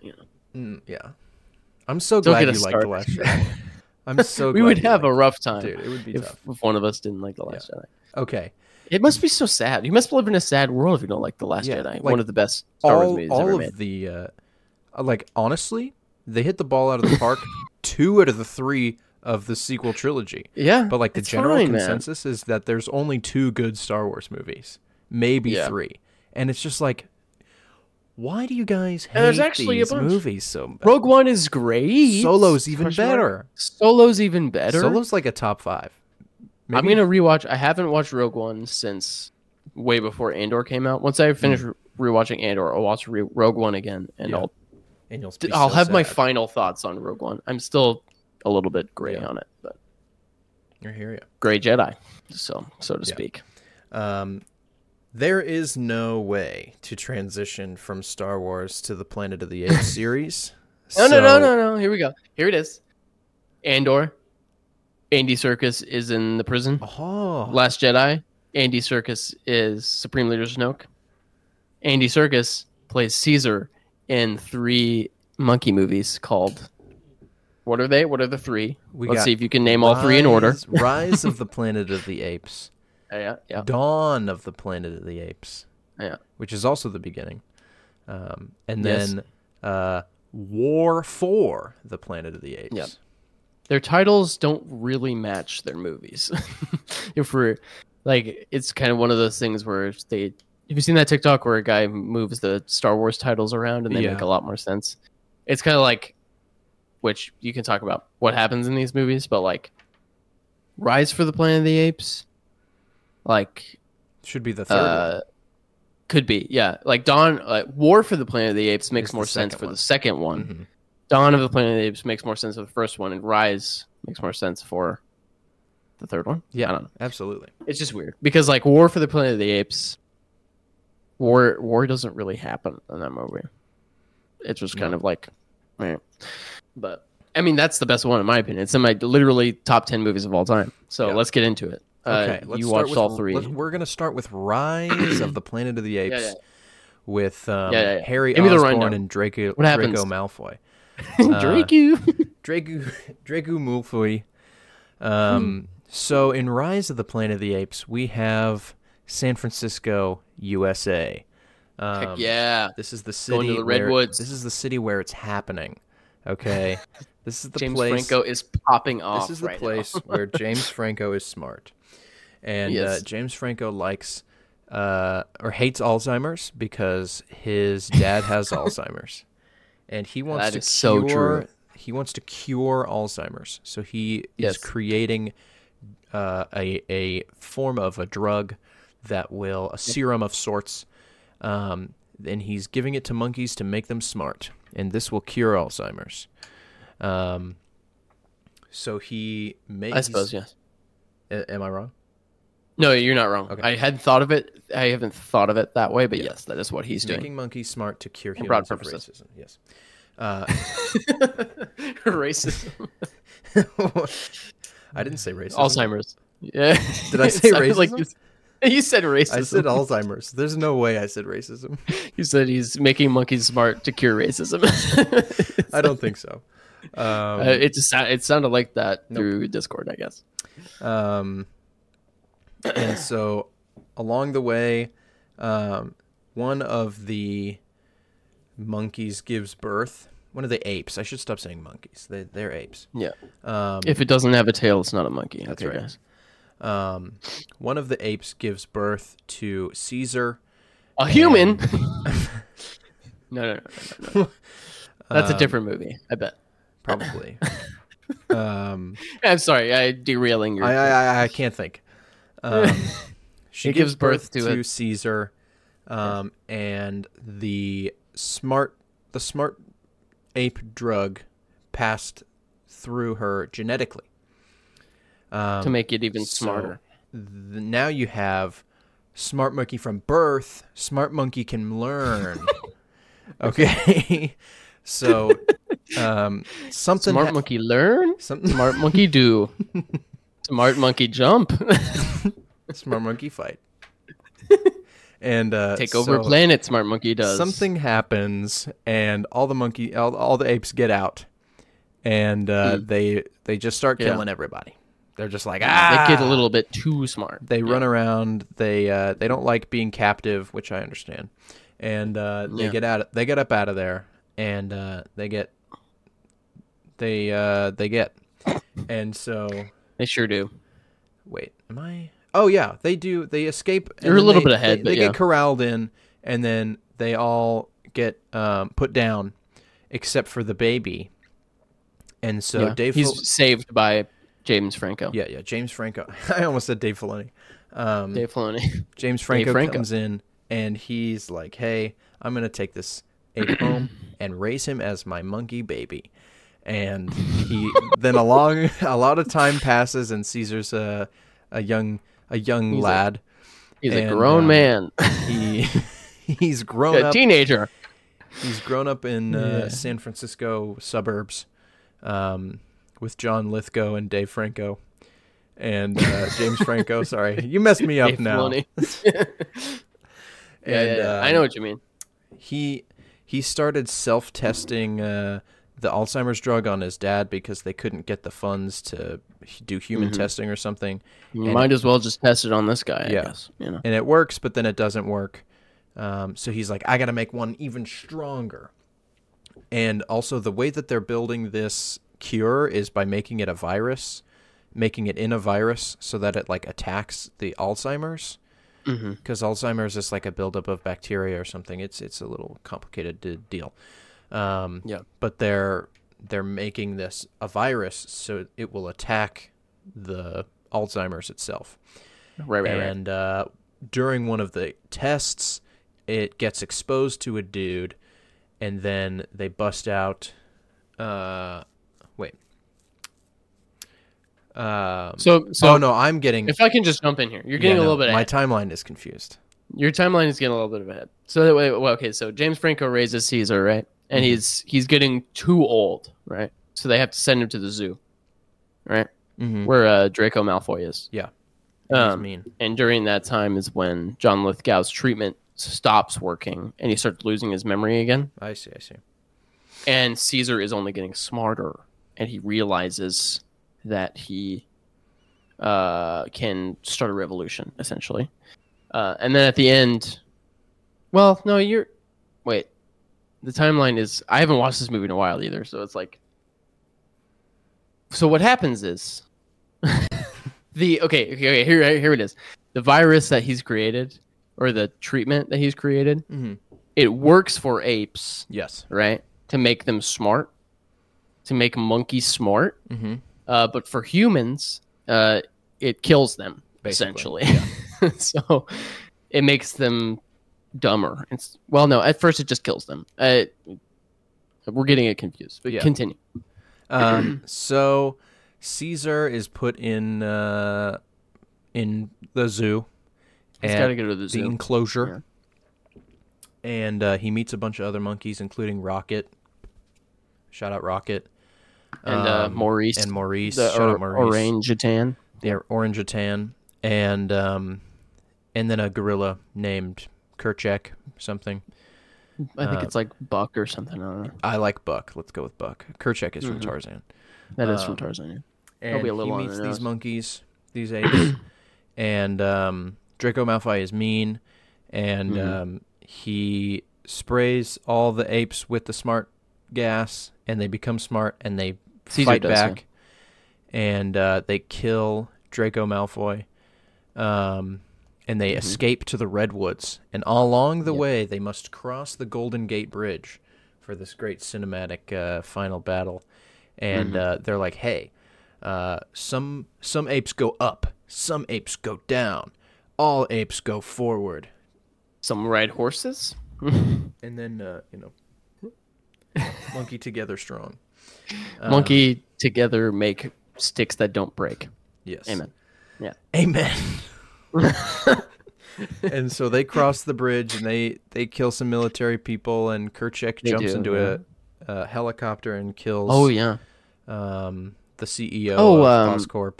You know. Mm, yeah. I'm so Don't glad you liked the last *laughs* Jedi. I'm so we would have a rough time, it. Dude, it would be if, tough. if one of us didn't like the Last Jedi. Okay. It must be so sad. You must live in a sad world if you don't like the Last Yeah, Jedi. like, one of the best Star Wars all movies all ever of made. the uh, like honestly, they hit the ball out of the park. *laughs* two out of the three of the sequel trilogy. Yeah, But like the general fine, man. consensus is that there's only two good Star Wars movies, maybe Yeah. three, and it's just like, why do you guys hate there's actually a these bunch. movies so much? Rogue One is great. Solo's even Question mark. better. Solo's even better. Solo's like a top five. I'm gonna rewatch. I haven't watched Rogue One since way before Andor came out. Once I finish rewatching Andor, I'll watch Re- Rogue One again, and Yeah. I'll and you'll I'll so have my final thoughts on Rogue One. I'm still a little bit gray Yeah. on it, but I hear you. gray Jedi, so so to Yeah. speak. Um, there is no way to transition from Star Wars to the Planet of the Apes *laughs* series. No, no, no, So- no, no. Here we go. Here it is. Andor. Andy Serkis is in the prison. Oh, Last Jedi. Andy Serkis is Supreme Leader Snoke. Andy Serkis plays Caesar in three monkey movies called. What are they? What are the three? We Let's see if you can name all three in order. Rise- Rise of the *laughs* Planet of the Apes. Yeah, yeah. Dawn of the Planet of the Apes. Yeah. Which is also the beginning. Um, and Yes. then uh, War for the Planet of the Apes. Yeah. Their titles don't really match their movies. *laughs* if we're like, it's kind of one of those things where they. Have you seen that TikTok where a guy moves the Star Wars titles around and they Yeah. make a lot more sense? It's kind of like, which you can talk about what happens in these movies, but like, Rise for the Planet of the Apes, like Should be the third uh, Could be, yeah. Like Dawn, uh, War for the Planet of the Apes makes more sense for one. the second one. Mhm. Dawn of the Planet of the Apes makes more sense for the first one, and Rise makes more sense for the third one. Yeah, I don't know. absolutely. It's just weird because like War for the Planet of the Apes, war war doesn't really happen in that movie. It's just kind No. of like, eh. but I mean that's the best one in my opinion. It's in my literally top ten movies of all time. So Yeah. let's get into it. Uh, Okay, let's you start watched with, all 3 we're gonna start with Rise of the Planet of the *clears throat* Apes yeah. with um, Yeah, yeah, yeah. Harry Give me the Osborn and Draco, What happens? Draco *laughs* Malfoy. Uh, Drake you. Draco Draco Malfoy. Um, so in Rise of the Planet of the Apes, we have San Francisco, USA. Um, Heck yeah. This is the Going city to the where- Redwoods. This is the city where it's happening. Okay, *laughs* this is the James place. Franco is popping off. This is the right place *laughs* where James Franco is smart, and uh, James Franco likes uh, or hates Alzheimer's because his dad has Alzheimer's, and he wants That to is so cure. true. He wants to cure Alzheimer's, so he Yes. is creating uh, a a form of a drug that will a serum of sorts, um, and he's giving it to monkeys to make them smart, and this will cure Alzheimer's. Um, so he makes. I suppose yes. Am I wrong? No, you're not wrong. Okay. I hadn't thought of it. I haven't thought of it that way, but Yeah. yes, that is what he's, doing. making monkeys smart to cure For broad humans of purposes. racism. Yes. Uh, *laughs* Racism. *laughs* I didn't say racism. Alzheimer's. Yeah. Did I *laughs* say sounded Like racism? you, you said racism. I said Alzheimer's. There's no way I said racism. You said he's making monkeys smart to cure racism. I don't think so. Um, Uh, it just it sounded like that Nope. through Discord, I guess. Um, and so along the way, um, one of the monkeys gives birth. One of the apes. I should stop saying monkeys. They, they're apes. Yeah. Um, If it doesn't have a tail, it's not a monkey. That's Okay, right. guys. um, one of the apes gives birth to Caesar. A human. *laughs* *laughs* no, no, no, no, no, no. That's a Um, different movie. I bet. Probably. *laughs* um, I'm sorry. I derailing your. I, I, I- I can't think. Um, *laughs* she gives birth birth, to to, Caesar, um, and the smart the smart ape drug passed through her genetically. Um, to make it even so smarter. th- now you have smart monkey from birth. Smart monkey can learn. *laughs* okay, *laughs* so um, something Smart ha- monkey learn. something Smart monkey do. Smart monkey jump. *laughs* smart monkey fight. And uh, Take over so planet. Smart monkey does. Something happens, and all the monkey, all, all the apes get out, and uh, Mm. they they just start Yeah. killing everybody. They're just like ah. They get a little bit too smart. They Yeah. run around. They uh, they don't like being captive, which I understand, and uh, they Yeah. get out. They get up out of there, and uh, they get they uh, they get, and so They sure do. wait, am I? Oh yeah, they do. They escape. and You're a little they- bit ahead, They, but they yeah. get corralled in, and then they all get um, put down, except for the baby. And so Yeah. Dave, He's Fil- saved by James Franco. yeah, yeah, James Franco. *laughs* I almost said Dave Filoni. Um, Dave Filoni. James *laughs* Franco, Franco. comes in, and he's like, "Hey, I'm gonna take this ape home *clears throat* and raise him as my monkey baby." And he then along a lot of time passes, and Caesar's a a young a young He's a- lad. He's a grown uh, man. he *laughs* *laughs* he's grown a up. teenager. He's grown up in uh, Yeah. San Francisco suburbs, um, with John Lithgow and Dave Franco, and uh, James Franco. *laughs* Sorry, you messed me up Dave now. Filoni. yeah, yeah, And, yeah. I um, know what you mean. he he started self testing uh, the Alzheimer's drug on his dad because they couldn't get the funds to do human Mhm. testing or something, You and- might as well just test it on this guy. I Yeah. guess. You know. and it works, but then it doesn't work. Um, so he's like, I got to make one even stronger. And also, the way that they're building this cure is by making it a virus, making it in a virus so that it like attacks the Alzheimer's. because Alzheimer's is like a buildup of bacteria or something. It's it's a little complicated to deal. Um, Yeah. But they're they're making this a virus so it will attack the Alzheimer's itself. Right, right, right. and uh, during one of the tests, it gets exposed to a dude, and then they bust out. Uh, wait. Um, So, so oh no, I'm getting. if I can just jump in here, you're getting yeah, a no, little bit My timeline is confused. Your timeline is getting a little bit ahead. So wait, well, okay. So James Franco raises Caesar, right? And Mhm. he's he's getting too old, right? So they have to send him to the zoo, right? Mm-hmm. Where uh, Draco Malfoy is. Yeah. Um, mean. and during that time is when John Lithgow's treatment stops working, and he starts losing his memory again. I see. I see. And Caesar is only getting smarter, and he realizes that he uh, can start a revolution, essentially. Uh, and then at the end, well, no, you're. The timeline is I haven't watched this movie in a while either, so it's like. So what happens is, *laughs* the okay, okay, okay here here it is. The virus that he's created, or the treatment that he's created, Mm-hmm. it works for apes Yes. right? To make them smart, to make monkeys smart. Mm-hmm. Uh, but for humans, uh, it kills them Basically, essentially. *laughs* so it makes them dumber. It's well, no, at first it just kills them. Uh, we're getting it confused, but Yeah. continue. Um, *clears throat* so Caesar is put in uh, in the zoo. He's got to go to the the zoo. enclosure. And uh, he meets a bunch of other monkeys, including Rocket. Shout out Rocket. And uh, Um, Maurice, and Maurice. the Shout or, out Maurice. orangutan. Yeah, orangutan. And um, and then a gorilla named Kerchak something. I think Uh, it's like Buck or something. I don't know. I like Buck. Let's go with Buck. Kerchak is from Mhm. Tarzan. That is from um, Tarzan. yeah. And Probably a little he meets these nose. monkeys, these apes, *coughs* and um, Draco Malfoy is mean, and Mhm. um, he sprays all the apes with the smart gas, and they become smart, and they Caesar fight does, yeah. back, and uh, they kill Draco Malfoy, um, and they Mhm. escape to the redwoods, and all along the Yep. way they must cross the Golden Gate Bridge for this great cinematic uh, final battle, and Mhm. uh, they're like, "Hey, uh, some some apes go up, some apes go down, all apes go forward," Some ride horses. *laughs* and then uh, you know, monkey together strong. *laughs* Um, Monkey together make sticks that don't break. yes, Amen. Yeah. Amen. *laughs* *laughs* and so they cross the bridge and they they kill some military people and Kerchak They jumps do, into yeah. a, a helicopter and kills Oh yeah, um, the CEO Oh, of um, Oscorp.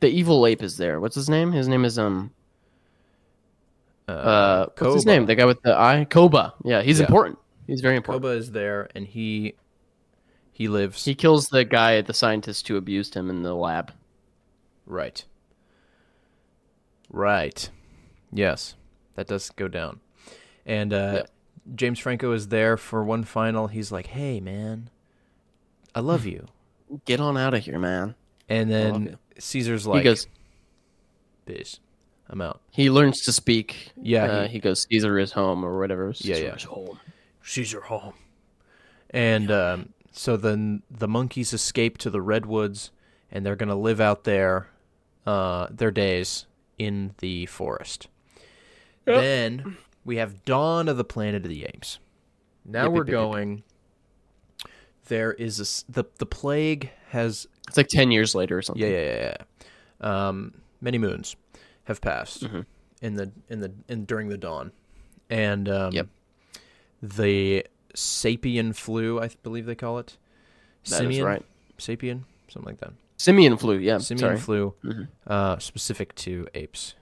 the evil ape is there. What's his name? His name is um Uh, uh what's his name? The guy with the eye, Koba. Yeah, he's Yeah. important. He's very important. Koba is there and he he lives He kills the guy, the scientist who abused him in the lab. right. Right. Yes, that does go down. And uh, Yep. James Franco is there for one final. He's like, "Hey, man, I love you." *laughs* Get on out of here, man. And then. Caesar's like, he goes. "Peace, I'm out." He learns to speak. Yeah, Uh, he- he, goes. Caesar is home or whatever. Yeah, Caesar yeah. is home. Caesar home. And um, so then the monkeys escape to the redwoods, and they're gonna live out there uh, their days in the forest. Yep. Then we have Dawn of the Planet of the Apes. Now Yep, we're yep, yep, yep. going. There is a s- the the plague has It's like ten years later or something. yeah yeah yeah, yeah. Um, many moons have passed Mhm. in the in the in during the dawn, and um, Yep. the sapien flu, I believe they call it. That is right. Sapien, something like that. Simian flu. Yeah. Simian sorry. flu, Mhm. uh, specific to apes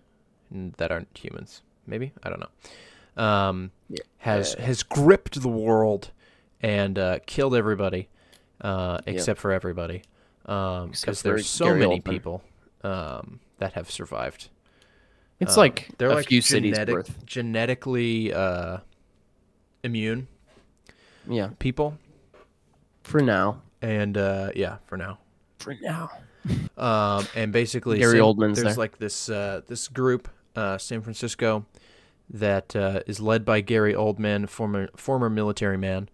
that aren't humans. Maybe I don't know. Um, Yeah. has has gripped the world and uh, killed everybody, uh, except for everybody, because Except for there's so Gary many Oldman. people um, that have survived. It's Um, like they're a like few cities genetic- worth. genetically uh, immune Yeah. people, For now. and uh, yeah, for now. For now. Um, and basically, Gary San- Oldman's there's there. like this uh, this group, uh, San Francisco, that uh, is led by Gary Oldman, former former military man,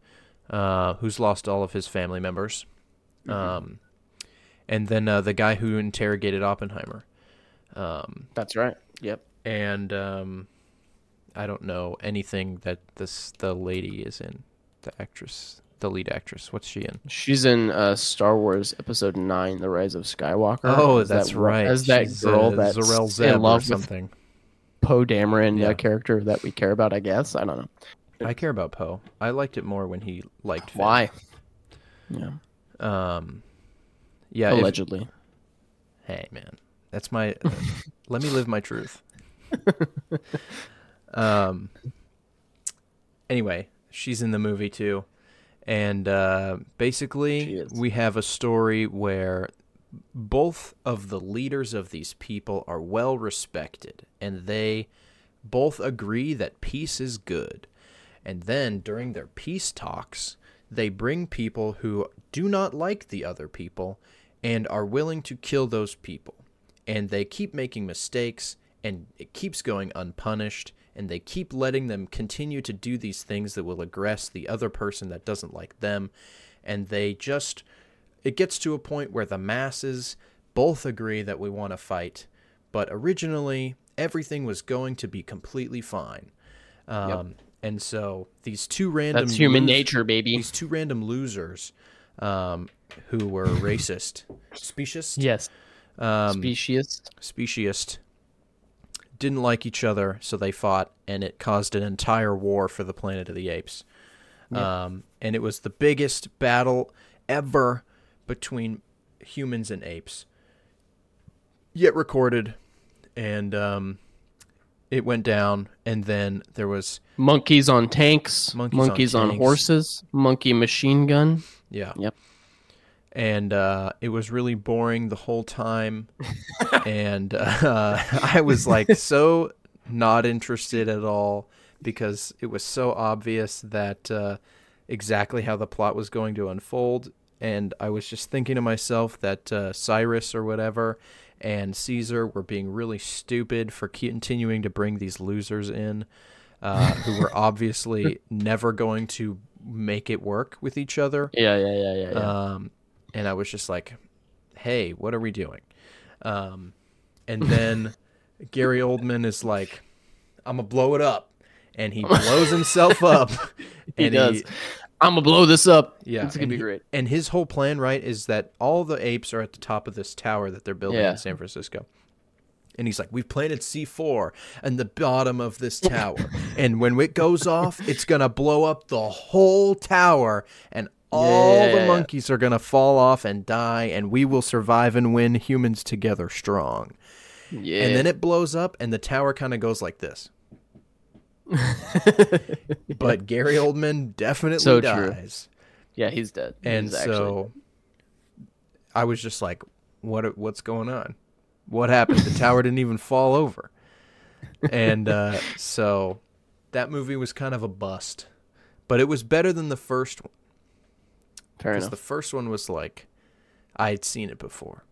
uh, who's lost all of his family members, Mm-hmm. um, and then uh, the guy who interrogated Oppenheimer, um, That's right. Yep. and um, I don't know anything that this the lady is in. The actress, the lead actress. What's she in? She's in uh, Star Wars Episode Nine: The Rise of Skywalker. Oh, As that's that, right. As that She's, girl uh, that's Zarel Zeb in love or with something. Poe Dameron, Yeah. character that we care about. I guess I don't know I care about Poe. I liked it more when he liked Finn. why. Yeah, Um, yeah. if- allegedly. hey, man, that's my. *laughs* let me live my truth. *laughs* um. Anyway, she's in the movie too, and uh, basically we have a story where both of the leaders of these people are well respected, and they both agree that peace is good. And then during their peace talks, they bring people who do not like the other people and are willing to kill those people. And they keep making mistakes and it keeps going unpunished and they keep letting them continue to do these things that will aggress the other person that doesn't like them. And they just it gets to a point where the masses both agree that we want to fight but originally everything was going to be completely fine. Um, and so these two random That's human nature, baby. these two random losers um, who were *laughs* racist specious Yes, um, specious speciest didn't like each other, so they fought, and it caused an entire war for the Planet of the Apes. Um, and it was the biggest battle ever between humans and apes, yet recorded. And um, it went down, and then there was Monkeys on tanks. Monkeys on on, tanks. horses. Monkey machine gun. yeah, Yep. And uh, it was really boring the whole time. *laughs* and uh, *laughs* I was like so not interested at all because it was so obvious that uh, exactly how the plot was going to unfold. And I was just thinking to myself that uh, Cyrus or whatever and Caesar were being really stupid for continuing to bring these losers in uh, who were *laughs* obviously never going to make it work with each other. Yeah, yeah, yeah, yeah. yeah. Um, and I was just like, "Hey, what are we doing?" Um, and then *laughs* Gary Oldman is like, "I'm gonna blow it up," and he *laughs* blows himself up. he and does. I'm gonna blow this up. yeah, it's gonna be he- great. And his whole plan, right, is that all the apes are at the top of this tower that they're building Yeah. in San Francisco. And he's like, We've planted C4 in the bottom of this tower. *laughs* and when it goes off, it's going to blow up the whole tower. And all Yeah, the monkeys are going to fall off and die. And we will survive and win humans together strong. Yeah. And then it blows up, and the tower kind of goes like this. *laughs* but Gary Oldman definitely So true. dies. yeah, he's dead. And He's actually so I was just like, what what's going on? What happened? The tower didn't even fall over. And uh, *laughs* so that movie was kind of a bust. But it was better than the first one. Fair Because enough. the first one was like I had seen it before.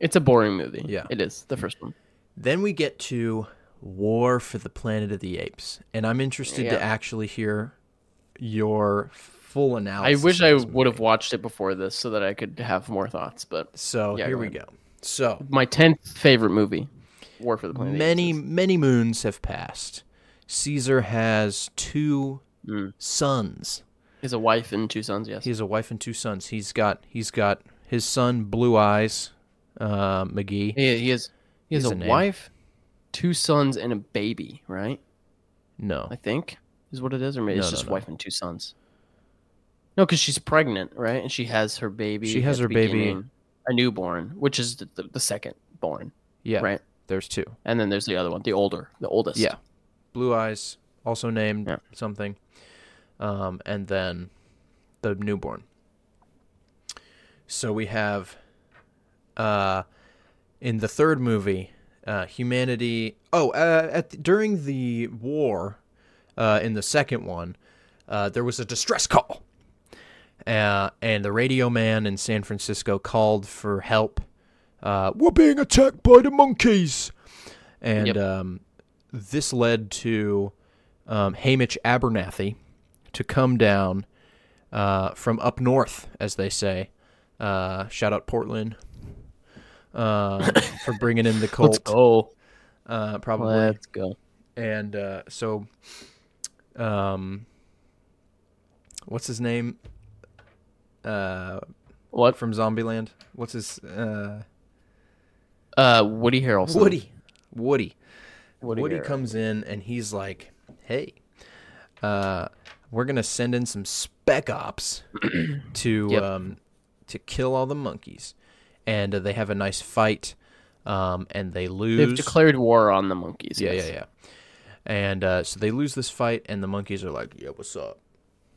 It's a boring movie. Yeah. it is the first one. Then we get to War for the Planet of the Apes. And I'm interested to actually hear your full analysis. I wish I would have watched it before this so that I could have more thoughts. But So Yeah, here go we go. So my tenth favorite movie, War for the Planet. of the many Apes. many moons have passed. Caesar has two Mm. sons. He has a wife and two sons. Yes. He has a wife and two sons. He's got he's got his son Blue Eyes, uh, McGee. He, he has he has a name. wife, two sons, and a baby. Right. No, I think is what it is, or maybe it's No, no, just no. wife and two sons. No, because she's pregnant, right? And she has her baby. She has her baby. a newborn, which is the, the, the second born, yeah, right? There's two. And then there's the other one, the older, the oldest. Yeah, Blue Eyes, also named Yeah. something, um, and then the newborn. So we have, uh, in the third movie, uh, humanity. Oh, uh, at the, during the war, uh, in the second one, uh, there was a distress call, uh, and the radio man in San Francisco called for help. Uh, We're being attacked by the monkeys, and Yep. um, this led to um, Haymitch Abernathy to come down uh, from up north, as they say. Uh, shout out Portland uh, *coughs* for bringing in the Let's go. Uh, probably. Let's go. and uh, so, um, what's his name? Uh, What? from Zombieland? What's his uh? Uh, Woody Harrelson. Woody. Woody. Woody, Woody comes in and he's like, "Hey, uh, we're gonna send in some spec ops *clears throat* to Yep. um, to kill all the monkeys," and uh, they have a nice fight, um, and they lose. They've declared war on the monkeys. yeah, yes. yeah, yeah. And uh, so they lose this fight, and the monkeys are like, "Yeah, what's up?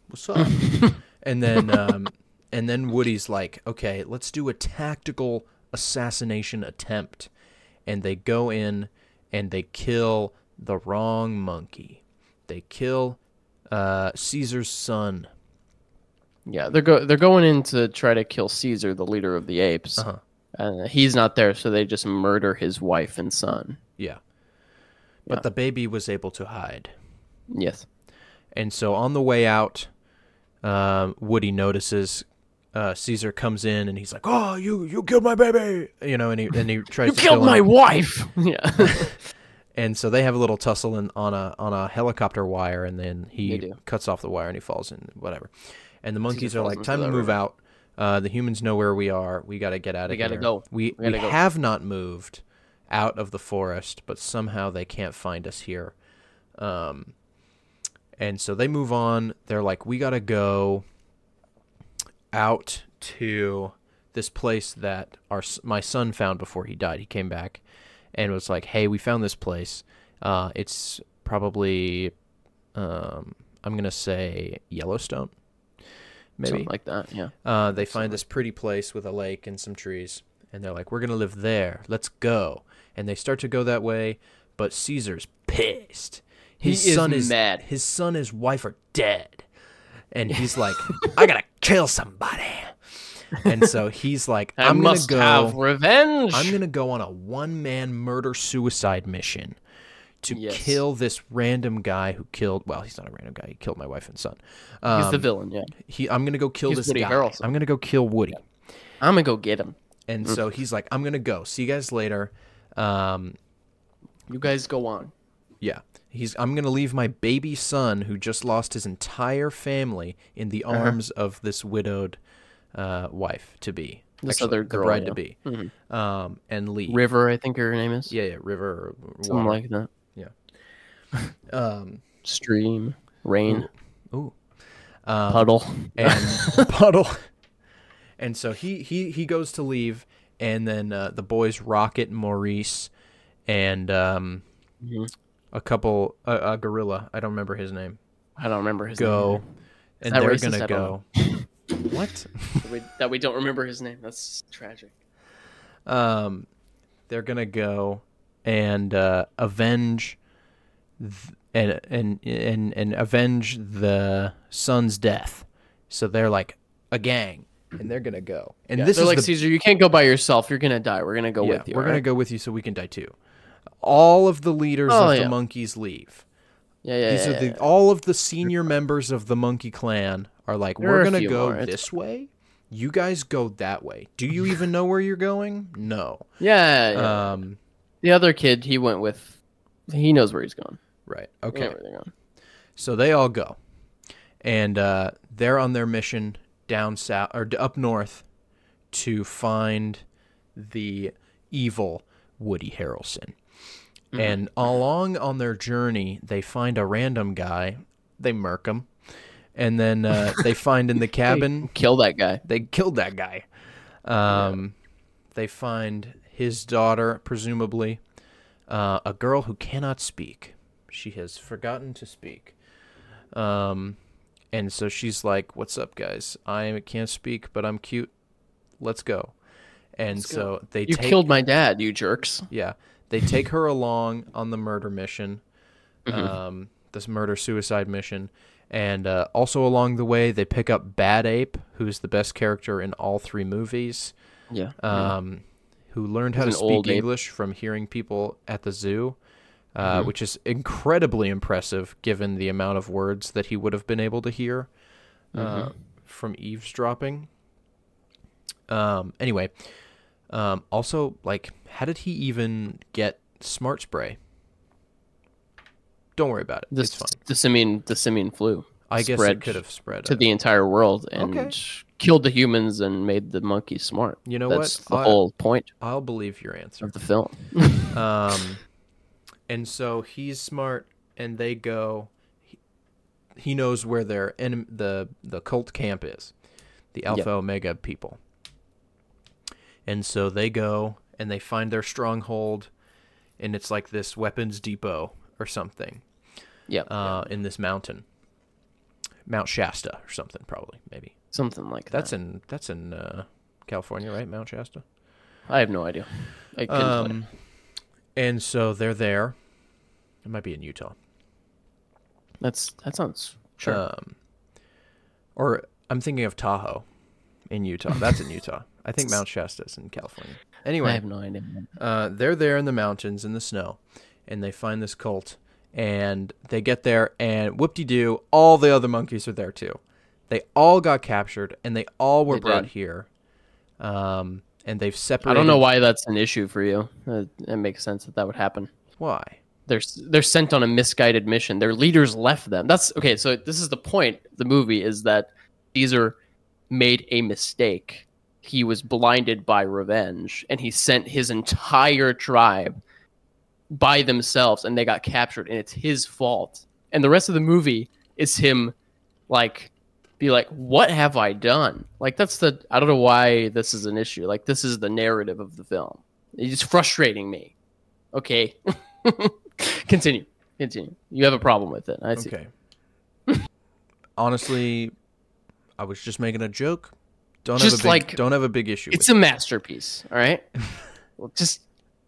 What's up?" *laughs* and then um, and then Woody's like, "Okay, let's do a tactical assassination attempt," and they go in and they kill the wrong monkey. They kill uh, Caesar's son. Yeah, they're go they're going in to try to kill Caesar, the leader of the apes. Uh-huh. Uh, he's not there, so they just murder his wife and son. Yeah, but Yeah. the baby was able to hide. Yes. And so on the way out, um, Woody notices uh, Caesar comes in and he's like, "Oh, you you killed my baby," you know, and he and he *laughs* tries You to killed kill my him. wife. *laughs* yeah. *laughs* And so they have a little tussle in, on a on a helicopter wire, and then he cuts off the wire and he falls in whatever. And the monkeys are like, "Time to move river." out. Uh, the humans know where we are. We got to get out of We here. gotta go. We We we, gotta go." have not moved out of the forest, but somehow they can't find us here. Um, and so they move on. They're like, we got to go out to this place that our my son found before he died. He came back and was like, "Hey, we found this place. Uh, it's probably, um, I'm gonna say Yellowstone, maybe. Something like that. Yeah. Uh, they find this pretty place with a lake and some trees, and they're like, "We're gonna live there. Let's go." And they start to go that way, but Caesar's pissed. His He son is mad. His son and his wife are dead, and he's *laughs* like, "I gotta kill somebody." And so he's like, I "I'm must gonna go have revenge. I'm gonna go on a one-man murder suicide mission." To Yes. kill this random guy who killed well, he's not a random guy. He killed my wife and son. He's the Um, villain. Yeah. he, I'm gonna go kill He's this Woody guy. Harrelson. I'm gonna go kill Woody. I'm gonna go get him. And so he's like, I'm gonna go. See you guys later. Um, You guys go on. yeah. He's I'm gonna leave my baby son who just lost his entire family in the arms of this widowed uh, wife to be. This Actually, other the bride yeah. to be. Um, and leave. River, I think her name is. Yeah, yeah, river or Something water. like that. Yeah. *laughs* um, Stream, rain, ooh. Um, puddle. and *laughs* puddle. And so he he he goes to leave, and then uh, the boys Rocket, Maurice, and um, Mhm. a couple a, a gorilla. I don't remember his name. I don't remember his Go, name. and they're gonna go. *laughs* what? That we, that we don't remember his name. That's tragic. Um, they're gonna go and uh, avenge th- and and and and avenge the son's death. So they're like a gang, and they're gonna go. And Yeah, this they're is like the Caesar. You can't go by yourself. You're gonna die. We're gonna go yeah, with you. we're gonna go with you so we can die too. All of the leaders Oh, of yeah. the monkeys leave. Yeah, yeah. These yeah, are the yeah. all of the senior members of the monkey clan are like, There we're are gonna go more. This way. You guys go that way. Do you *laughs* even know where you're going? No. yeah, yeah. Um. the other kid, he went with. He knows where he's going. Right. Okay. where they're going. So they all go, and uh, they're on their mission down south or up north to find the evil Woody Harrelson. Mm-hmm. And along on their journey, they find a random guy. They murk him, and then uh, *laughs* they find in the cabin Kill that guy. they killed that guy. Um, They find his daughter, presumably, uh, a girl who cannot speak. She has forgotten to speak. Um, and so she's like, "What's up, guys? I can't speak, but I'm cute. Let's go." And Let's so they You take, killed my dad, you jerks. yeah, they take her along on the murder mission, Mm-hmm. um, this murder suicide mission, and uh, also along the way they pick up Bad Ape, who's the best character in all three movies, Yeah. um, who learned how He's to speak old ape. English from hearing people at the zoo. Mm-hmm. Uh, Which is incredibly impressive given the amount of words that he would have been able to hear uh, Mm-hmm. from eavesdropping. Um, anyway, um, also, like, how did he even get smart spray? Don't worry about it. The, it's fine. the simian the simian flu I guess it could have spread to the entire world and Okay. killed the humans and made the monkeys smart. You know That's what? the I- whole point I'll believe your answer. of the film. *laughs* Um, *laughs* and so he's smart, and they go. He, he knows where their enem- the the cult camp is, the Alpha Yep. Omega people. And so they go and they find their stronghold, and it's like this weapons depot or something yeah, uh, in this mountain, Mount Shasta or something, probably maybe. something like That's that. in that's in uh, California, right? Mount Shasta. I have no idea. I couldn't. Um, and so they're there. It might be in Utah. That's that sounds sure. Um, or I'm thinking of Tahoe in Utah. That's in Utah. I think Mount Shasta is in California. I Anyway, have no idea. uh, they're there in the mountains in the snow, and they find this cult, and they get there, and whoop-de-doo, all the other monkeys are there too. They all got captured, and they all were They brought did. here. Um, and they've separated. I don't know why that's an issue for you. Uh, it makes sense that that would happen. Why? They're they're sent on a misguided mission. Their leaders left them. That's okay. So this is the point. The movie is that Caesar made a mistake. He was blinded by revenge, and he sent his entire tribe by themselves, and they got captured, and it's his fault. And the rest of the movie is him, like, be like, "What have I done?" Like that's the I don't know why this is an issue. Like this is the narrative of the film. It's frustrating me. Okay. *laughs* Continue. Continue. You have a problem with it. I see. Okay. *laughs* Honestly, I was just making a joke. Don't Just have a big, like- don't have a big issue. It's a masterpiece. All right. *laughs* well, just,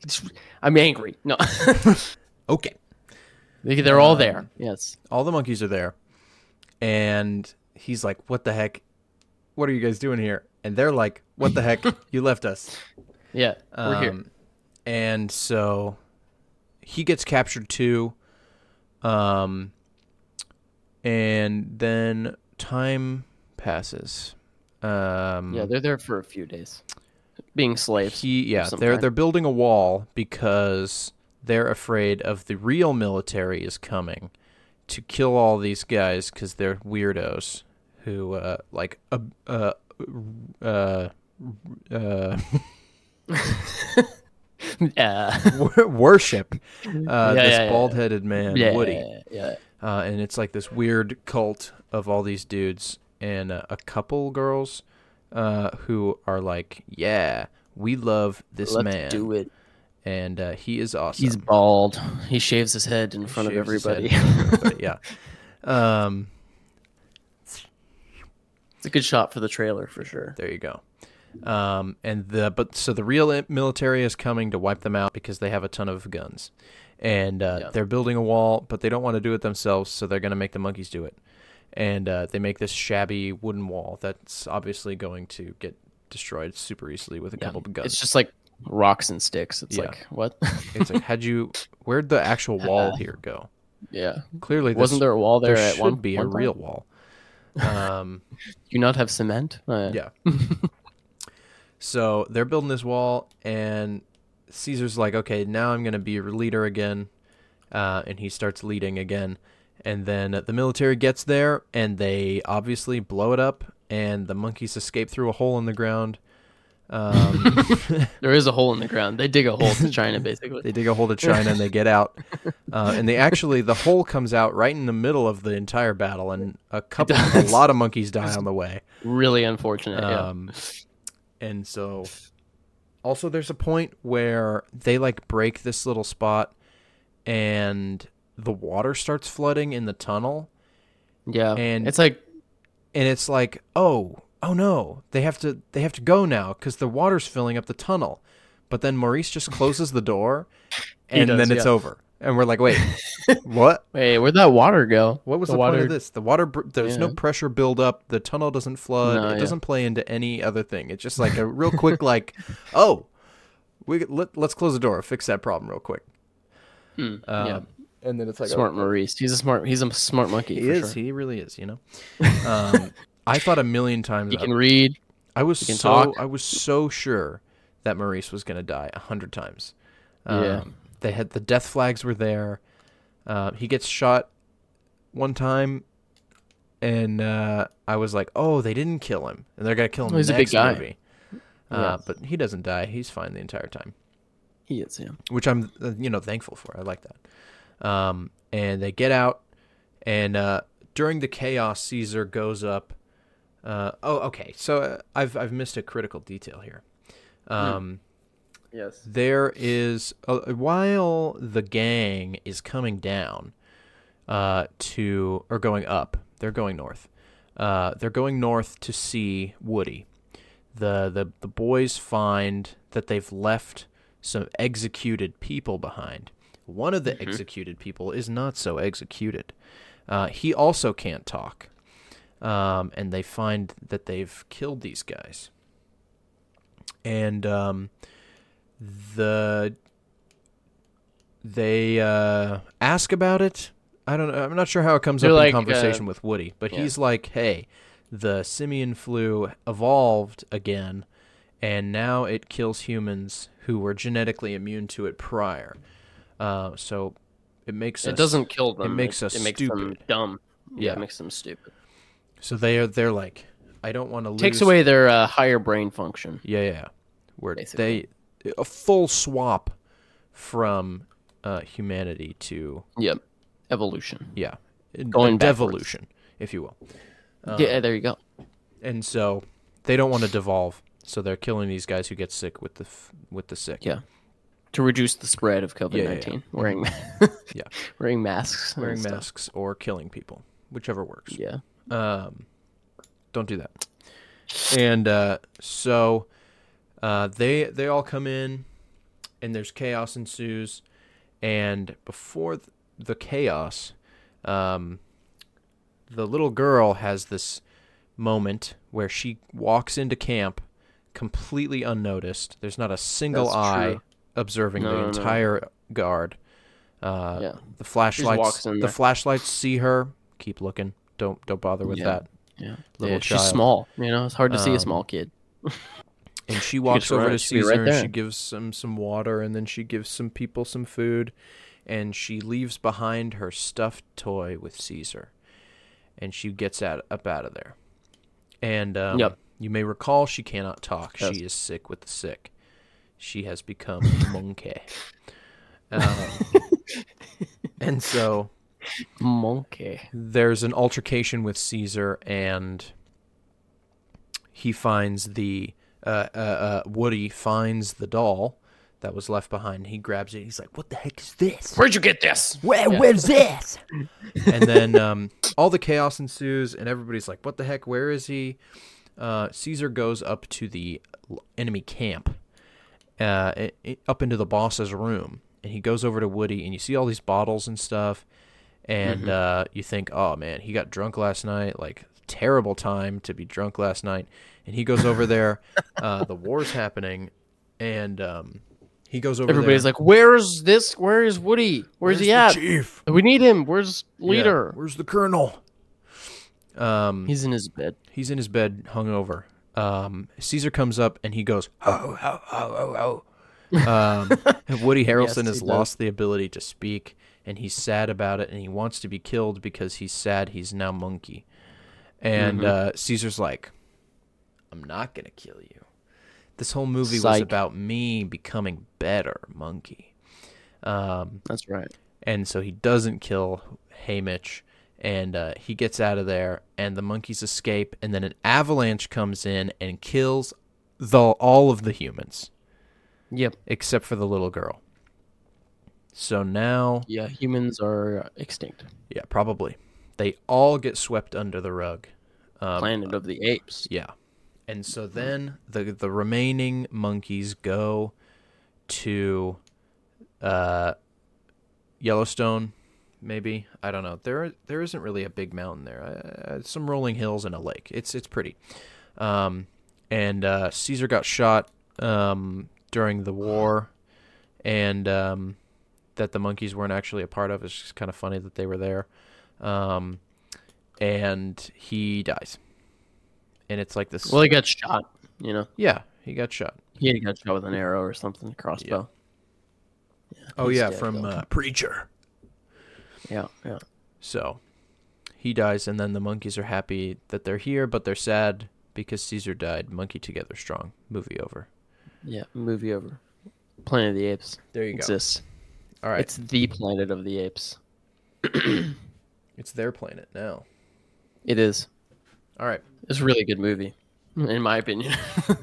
just- I'm angry. No, it. *laughs* okay. they're all Um, there. Yes. All the monkeys are there, and he's like, "What the heck? What are you guys doing here?" And they're like, "What the heck? *laughs* You left us." Yeah. We're here. Um, And so he gets captured too. Um, and then time passes. Um, Yeah, they're there for a few days, being slaves. He yeah, they're kind. they're building a wall because they're afraid of the real military is coming to kill all these guys because they're weirdos who uh like uh uh uh, uh *laughs* *laughs* worship uh Yeah, this yeah, yeah. bald-headed man yeah. Woody Yeah. uh, and it's like this weird cult of all these dudes and a couple girls uh, who are like, yeah, we love this Let's man, do it. and uh, he is awesome. He's bald. He shaves his head in front of Shaves his head everybody. in everybody, *laughs* yeah. Um, it's a good shot for the trailer for sure. there you go. Um, and the but so the real military is coming to wipe them out because they have a ton of guns, and uh, Yeah. they're building a wall, but they don't want to do it themselves, so they're going to make the monkeys do it. And uh, they make this shabby wooden wall that's obviously going to get destroyed super easily with a Yeah. couple of guns. It's just like rocks and sticks. It's Yeah. like what? *laughs* It's like, had you? Where'd the actual wall *laughs* here go? yeah. Clearly, Wasn't there a wall there, there at should one be one a time? real wall. Um, Do *laughs* you not have cement? Uh, yeah. so they're building this wall, and Caesar's like, "Okay, now I'm gonna be a leader again," uh, and he starts leading again. And then the military gets there, and they obviously blow it up, and the monkeys escape through a hole in the ground. Um, *laughs* There is a hole in the ground. They dig a hole to China, *laughs* basically. They dig a hole to China and they get out. Uh, and they actually, the hole comes out right in the middle of the entire battle, and a couple, a lot of monkeys die on the way. really unfortunate. yeah. Um, and so, also, there's a point where they like break this little spot, and the water starts flooding in the tunnel, Yeah. and- it's like and it's like, oh, oh no, they have to, they have to go now because the water's filling up the tunnel. But then Maurice just closes the door, *laughs* and does, then it's yeah. over. And we're like, wait, *laughs* what? Wait, where'd that water go? What was the, point of this? The water, br- there's no pressure build up. The tunnel doesn't flood. No, it yeah. doesn't play into any other thing. It's just like a real quick, *laughs* like, oh, we let, let's close the door, fix that problem real quick. Hmm, Um, yeah. And then it's like smart oh, Maurice. He's a smart. He's a smart monkey. He for is. Sure. He really is. You know. Um, I thought a million times. He I- can read. I was can so talk. I was so sure that Maurice was gonna die a hundred times. Um, Yeah. They had the death flags were there. Uh, he gets shot one time, and uh, I was like, "Oh, they didn't kill him, and they're gonna kill him He's a big guy. movie." Uh, Yes. But he doesn't die; he's fine the entire time, He is, yeah. which I'm uh, you know thankful for. I like that. Um, and they get out, and uh, during the chaos, Caesar goes up. Uh, oh, okay. So uh, I've I've missed a critical detail here. Um, Yes. there is uh, while the gang is coming down uh, to or going up they're going north uh, they're going north to see woody the, the the boys find that they've left some executed people behind one of the executed people is not so executed uh, he also can't talk um, and they find that they've killed these guys and um, the they uh, ask about it. I don't know. I'm not sure how it comes They're up like, in conversation uh, with Woody, but yeah. he's like, "Hey, the simian flu evolved again, and now it kills humans who were genetically immune to it prior. Uh, so it makes It us, doesn't kill them. makes it, us it makes them stupid. dumb. Yeah, Yeah. it makes them stupid. So they are they're like, I don't want to lose. Takes away their uh, higher brain function. Yeah, yeah. Where Basically. they a full swap from uh, humanity to Yep. Evolution. yeah, Going devolution, if you will. Um, yeah, there you go. And so they don't want to devolve, so they're killing these guys who get sick with the f- with the sick. Yeah. To reduce the spread of COVID yeah, yeah. nineteen, wearing *laughs* Yeah. *laughs* wearing masks, wearing stuff. masks or killing people, whichever works. Yeah. Um, don't do that. And uh, so uh, they they all come in, and there's chaos ensues. And before th- the chaos, um, the little girl has this moment where she walks into camp completely unnoticed. There's not a single That's eye true. Observing No, the no, no. entire guard. Uh, Yeah. The flashlights. walks in The flashlights see her. Keep looking. Don't don't bother with Yeah. that. Yeah. Little yeah, she's small. You know, it's hard to see Um, a small kid. *laughs* And she walks just over to Caesar right and she gives him some water and then she gives some people some food and she leaves behind her stuffed toy with Caesar. And she gets out up out of there. And um, Yep. you may recall she cannot talk. Yes. She is sick with the sick. She has become monkey. Um, and so Monkey. there's an altercation with Caesar, and he finds the uh, uh, uh, Woody finds the doll that was left behind. He grabs it. He's like, "What the heck is this? Where'd you get this? Where, Where's this?" and then um, all the chaos ensues, and everybody's like, "What the heck? Where is he?" Uh, Caesar goes up to the enemy camp, uh, i- i- up into the boss's room, and he goes over to Woody, and you see all these bottles and stuff, and uh, you think, "Oh man, he got drunk last night. Like terrible time to be drunk last night." And he goes over there. *laughs* Uh, the war's happening, and um, he goes over. Everybody's there. like, "Where's this? Where is Woody? Where's, he the at? chief? We need him. Where's Yeah, leader? Where's the colonel? Um, He's in his bed. he's in his bed, hungover. Um, Caesar comes up and he goes, "Ho ho ho ho ho." Um, *laughs* Woody Harrelson Yes, has lost the ability to speak, and he's sad about it, and he wants to be killed because he's sad he's now monkey. And Mhm. uh, Caesar's like, "I'm not gonna kill you." This whole movie was about me becoming better, monkey. Um, That's right. and so he doesn't kill Haymitch, and uh, he gets out of there, and the monkeys escape, and then an avalanche comes in and kills the all of the humans Yep. except for the little girl. So now, Yeah, humans are extinct. yeah, probably they all get swept under the rug. Um, Planet of the Apes. Yeah. And so then the the remaining monkeys go to uh Yellowstone maybe. I don't know. There there isn't really a big mountain there. Uh, some rolling hills and a lake. It's it's pretty. Um and uh Caesar got shot um during the war and um that the monkeys weren't actually a part of. It's just kind of funny that they were there. Um and he dies. And it's like this Well, he got shot. You know, yeah, he got shot. he got shot with an arrow or something, a crossbow. Oh yeah, from though. uh, Preacher. Yeah, yeah. So he dies, and then the monkeys are happy that they're here, but they're sad because Caesar died. Monkey together strong. Movie over. Yeah, movie over. Planet of the Apes There you go. exists. All right, It's the Planet of the Apes. *clears throat* it's their planet now. It is. All right. It's a really good movie, in my opinion. *laughs*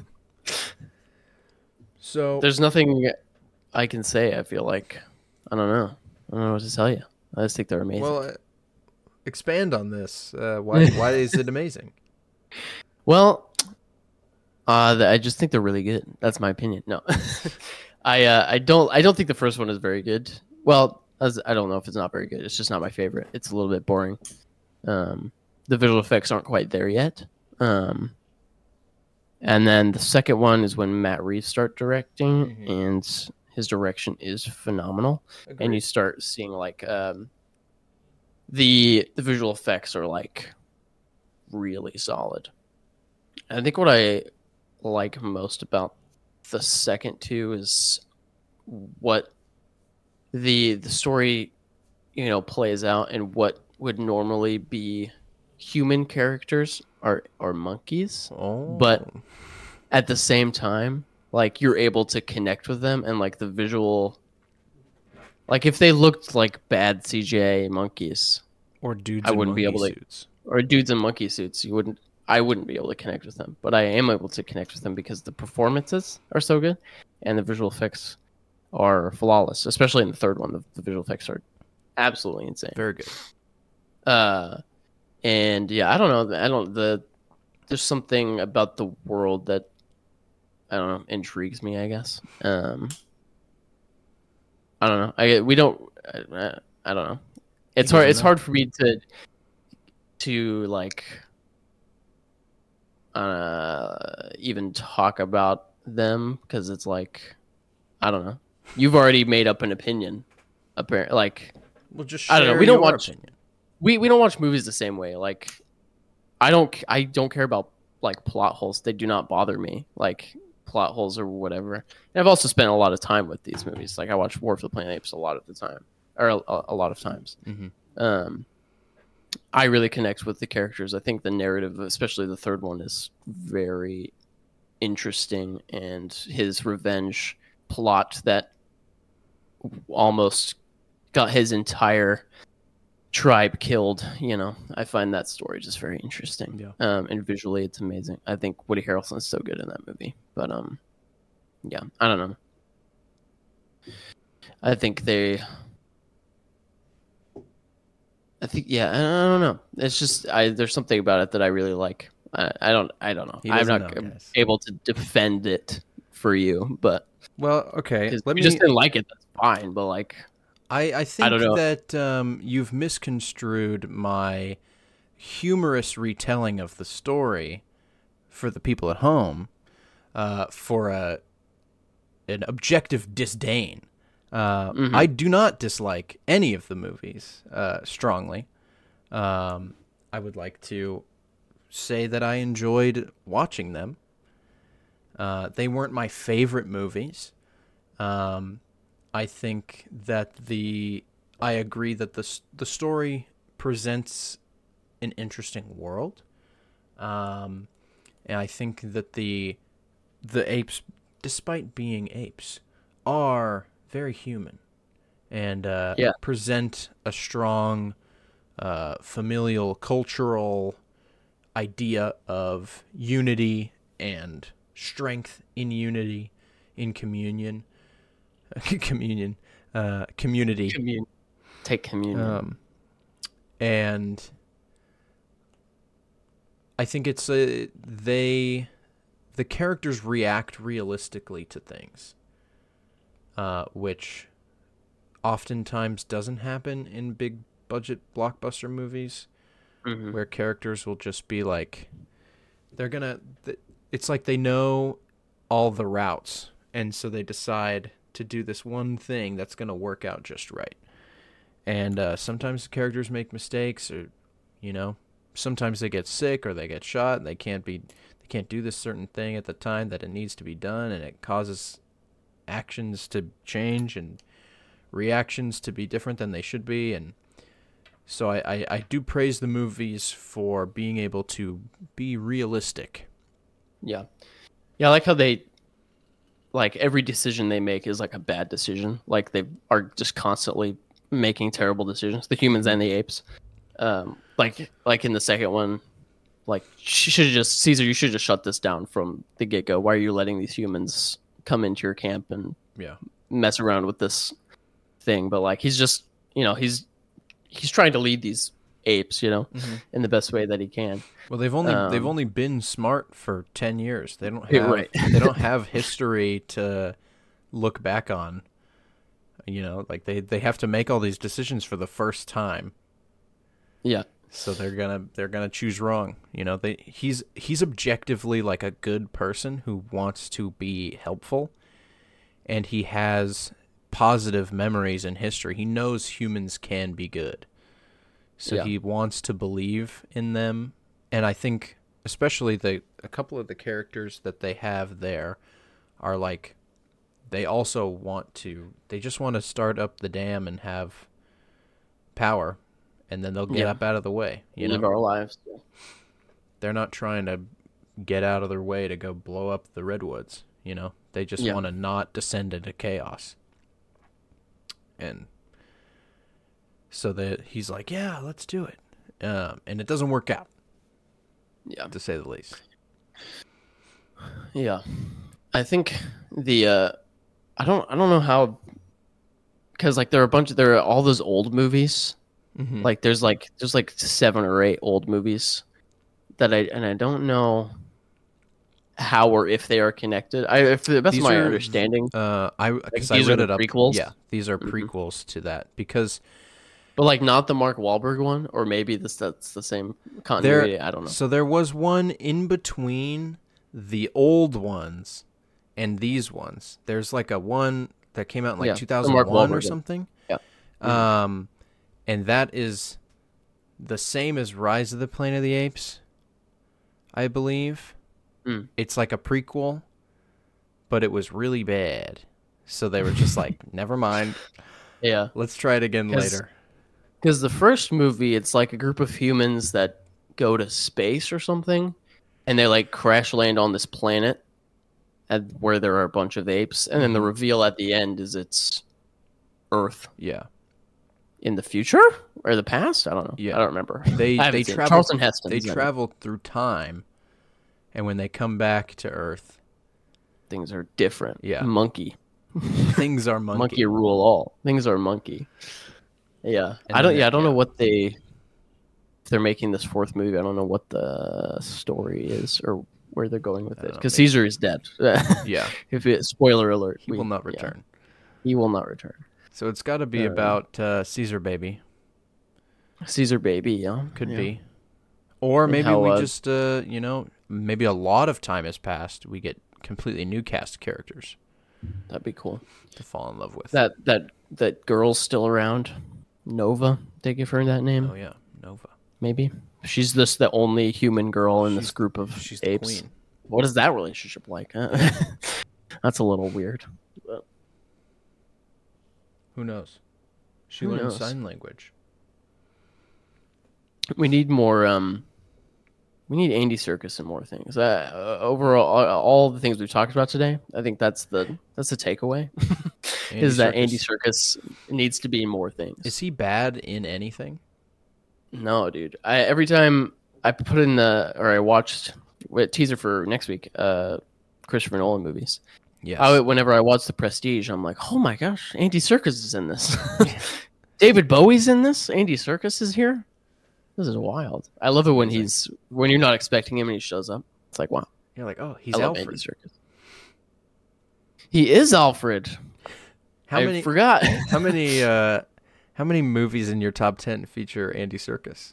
So There's nothing I can say. I feel like I don't know. I don't know what to tell you. I just think they're amazing. well, uh, expand on this. Uh, why why is it amazing? *laughs* Well, uh, th- I just think they're really good. That's my opinion. No, *laughs* I uh, I don't I don't think the first one is very good. Well, as, I don't know if it's not very good. It's just not my favorite. It's a little bit boring. Um, the visual effects aren't quite there yet. Um, and then the second one is when Matt Reeves start directing, Mhm. and his direction is phenomenal. and you start seeing like um, the the visual effects are like really solid. I think what I like most about the second two is what the the story you know plays out and what would normally be human characters are are monkeys oh, but- at the same time like you're able to connect with them and like the visual like if they looked like bad CGI monkeys or dudes, I in wouldn't be monkey able to- suits. or dudes in monkey suits, you wouldn't I wouldn't be able to connect with them. But I am able to connect with them because the performances are so good and the visual effects are flawless, especially in the third one. The, the visual effects are absolutely insane. Very good. Uh and yeah, I don't know, I don't the there's something about the world that I don't know, intrigues me, I guess. Um I don't know. I we don't I, I don't know. It's hard doesn't it's hard for me to to like uh even talk about them because it's like I don't know. You've already made up an opinion. Apparently like Well, just I don't know, we don't watch- opinion. we we don't watch movies the same way. Like, I don't I don't care about like plot holes. They do not bother me. Like plot holes or whatever. And I've also spent a lot of time with these movies. Like I watch War for the Planet of the Apes a lot of the time, or a, a lot of times. Mhm. Um, I really connect with the characters. I think the narrative, especially the third one, is very interesting, and his revenge plot that almost got his entire tribe killed. You know, I find that story just very interesting. Yeah. Um, and visually, it's amazing. I think Woody Harrelson is so good in that movie. But um, yeah, I don't know. I think they. I think yeah, I don't know. It's just I there's something about it that I really like. I, I don't I don't know. I'm doesn't know, able to defend it for you, but Well, okay. Let me. just didn't like it. That's fine. But like, I I think know. that um, you've misconstrued my humorous retelling of the story for the people at home uh, for a an objective disdain. Uh, Mhm. I do not dislike any of the movies uh, strongly. Um, I would like to say that I enjoyed watching them. Uh, they weren't my favorite movies. Um, I think that the I agree that the the story presents an interesting world, um, and I think that the the apes, despite being apes, are very human, and uh, Yeah. present a strong uh, familial cultural idea of unity and strength in unity in communion *laughs* communion uh, community commun- take communion. um, and I think it's uh, they the characters react realistically to things, uh, which oftentimes doesn't happen in big budget blockbuster movies Mhm. where characters will just be like they're gonna th- it's like they know all the routes and so they decide to do this one thing that's gonna work out just right and uh, sometimes the characters make mistakes or you know sometimes they get sick or they get shot and they can't be they can't do this certain thing at the time that it needs to be done and it causes actions to change and reactions to be different than they should be and So I, I, I do praise the movies for being able to be realistic. Yeah. Yeah, I like how they like every decision they make is like a bad decision. Like they are just constantly making terrible decisions. The humans and the apes. Um like like in the second one, like she should just Caesar, you should just shut this down from the get go. Why are you letting these humans come into your camp and Yeah. mess around with this thing? But like he's just you know, he's he's trying to lead these apes, you know, in the best way that he can. Well, they've only they've Um, only been smart for ten years. They don't *laughs* have right. they don't have history to look back on. You know, like they they have to make all these decisions for the first time. Yeah. So they're gonna they're gonna choose wrong. You know, they he's he's objectively like a good person who wants to be helpful, and he has positive memories in history. He knows humans can be good, so Yeah. he wants to believe in them. And I think especially the a couple of the characters that they have there are like they also want to they just want to start up the dam and have power and then they'll get Yeah. up out of the way you live know our lives. they're not trying to get out of their way to go blow up the redwoods you know they just Yeah. want to not descend into chaos and so that he's like yeah let's do it um, and it doesn't work out Yeah. to say the least Yeah. I think the uh I don't I don't know how cuz like there are a bunch of there are all those old movies. mm-hmm. Like there's like there's like 7 or 8 old movies that I and I don't know how or if they are connected. I if the best These of my are- understanding, uh, I because I read it up. prequels? Yeah, these are Mhm. prequels to that because but like not the Mark Wahlberg one or maybe this that's the same continuity, I don't know. So there was one in between the old ones and these ones. There's like a one that came out in like Yeah, 2001 or something. Yeah. Um, and that is the same as Rise of the Planet of the Apes, I believe. Mm. It's like a prequel, but it was really bad. So they were just like, *laughs* never mind. Yeah. Let's try it again later. Because the first movie, it's like a group of humans that go to space or something, and they like crash land on this planet, at, where there are a bunch of apes, and then the mm-hmm. reveal at the end is it's Earth Yeah. in the future or the past. I don't know. Yeah. I don't remember. They *laughs* they travel Charlton Heston. they travel through time, and when they come back to Earth, Things are different. Yeah. Monkey. things are *laughs* monkey. monkey. rule all. Things are monkey. Yeah. And I don't. Yeah. I don't know what they. If they're making this fourth movie, I don't know what the story is or where they're going with it. Because Caesar is dead. *laughs* Yeah, If it spoiler alert, he we- will not yeah, return. he will not return. So it's got to be Uh, about uh, Caesar baby. Caesar baby, yeah, Could yeah. be, or And maybe how, we uh, just uh, you know maybe a lot of time has passed. We get completely new cast characters That'd be cool. to fall in love with. That that that girl's still around. Nova, they give her that name. oh yeah, Nova. Maybe she's this the only human girl in this group of She's the apes. queen. What is that relationship like? huh? *laughs* That's a little weird. But Who knows? She Who learned knows? sign language. we need more. Um, we need Andy Serkis and more things. Uh, uh, overall, all, all the things we've talked about today, I think that's the that's the takeaway. *laughs* Is that Andy Serkis needs to be more things. Is he bad in anything? No, dude. I every time I put in the or I watched teaser for next week, uh, Christopher Nolan movies. Yeah. I, whenever I watch The Prestige, I'm like, oh my gosh, Andy Serkis is in this. *laughs* *laughs* David Bowie's in this. Andy Serkis is here. This is wild. I love it when he's when you're not expecting him and he shows up. It's like wow, You're like, oh, he's I love Andy Alfred. Serkis. He is Alfred. How I many? forgot. *laughs* how many? *laughs* Uh, how many movies in your top ten feature Andy Serkis?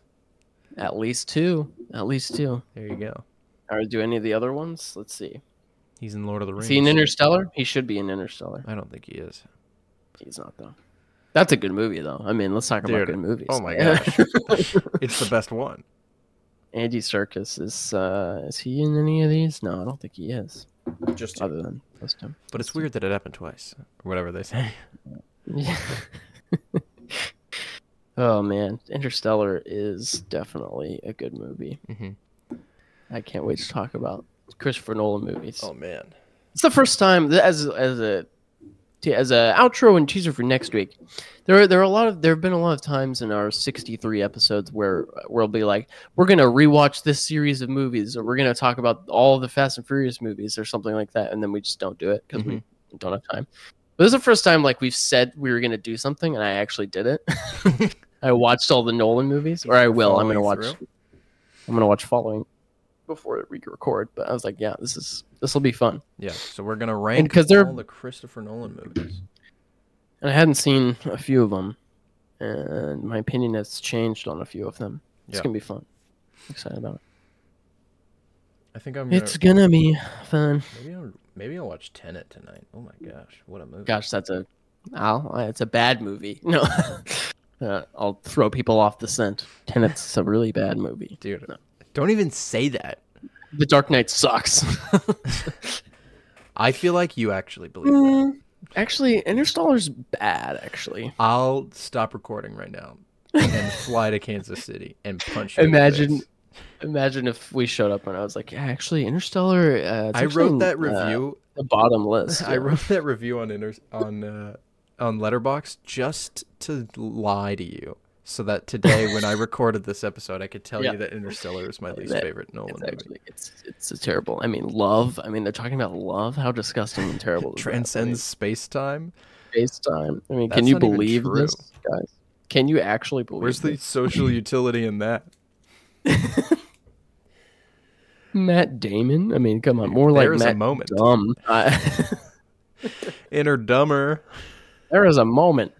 At least two. At least two. There you go. Or do any of the other ones? Let's see. He's in Lord of the Rings. Is he in Interstellar? He should be in Interstellar. I don't think he is. He's not though. That's a good movie though. I mean, let's talk about Dude, good movies. oh my *laughs* gosh. It's the best one. Andy Serkis is uh is he in any of these? No, I don't think he is. Just Other than this time. But it's weird that it happened twice, or whatever they say. Yeah. *laughs* Oh man, Interstellar is definitely a good movie. Mhm. I can't wait to talk about Christopher Nolan movies. Oh man. It's the first time as as a as a outro and teaser for next week. There are there are a lot of there have been a lot of times in our 63 episodes where we'll be like we're going to rewatch this series of movies or we're going to talk about all the Fast and Furious movies or something like that and then we just don't do it because we mm-hmm. don't have time. But this is the first time like we've said we were going to do something and I actually did it. *laughs* I watched all the Nolan movies or I will. I'm going to watch through? I'm going to watch following before we record, but I was like, yeah, this is this will be fun. Yeah. So we're gonna rank 'cause they're- all the Christopher Nolan movies. And I hadn't seen a few of them, and my opinion has changed on a few of them. It's Yeah. gonna be fun. I'm excited about it. I think I'm. Gonna, It's gonna be fun. maybe I'll maybe I'll watch Tenet tonight. Oh my gosh, what a movie! Gosh, that's a, Al, it's a bad movie. *laughs* No, *laughs* uh, I'll throw people off the scent. Tenet's a really bad movie. dude, No. Don't even say that. The Dark Knight sucks. *laughs* *laughs* I feel like you actually believe that. Mm, actually, Interstellar's bad. Actually, I'll stop recording right now and *laughs* fly to Kansas City and punch you. Imagine- imagine if we showed up and I was like, yeah, actually, Interstellar. Uh, it's I actually wrote that uh, review. the bottom list. I wrote that review on inter- on uh, on Letterboxd just to lie to you, so that today when I *laughs* recorded this episode, I could tell Yeah. you that Interstellar is my *laughs* least That- favorite Nolan It's movie. actually it's it's a terrible. I mean, love. I mean, they're talking about love. How disgusting and terrible. is that? I mean, Transcends space time. I mean, That's can you believe this, guys? Can you actually believe? Where's the social utility in that? *laughs* Matt Damon? I mean, come on, more like There's a Matt moment. Dumb. I, Inner dumber. there is a moment.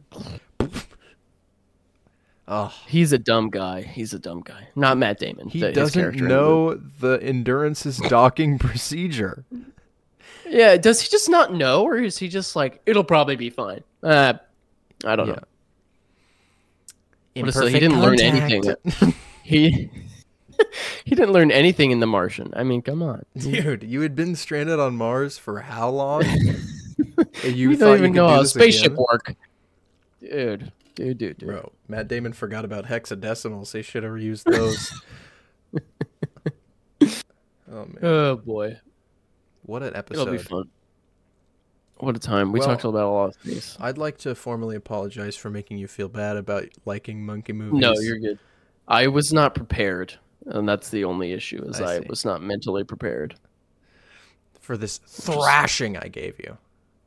Oh, He's a dumb guy. He's a dumb guy. Not Matt Damon. he the- doesn't character in the movie. know the Endurance's *laughs* docking procedure. Yeah, does he just not know, or is he just like it'll probably be fine? Uh, I don't Yeah. know. Honestly, he didn't learn anything. *laughs* He *laughs* he didn't learn anything in The Martian. I mean, come on. Dude, you had been stranded on Mars for how long? You You thought don't even could know do how a spaceship again? work. Dude, dude, dude, dude. Bro, Matt Damon forgot about hexadecimals. They should have used those. *laughs* oh man, Oh boy, what an it'll be episode! fun. What a time. We Well- talked about a lot of things. I'd like to formally apologize for making you feel bad about liking monkey movies. No, you're good. I was not prepared, and that's the only issue. Is I I, was not mentally prepared. for this thrashing I gave you.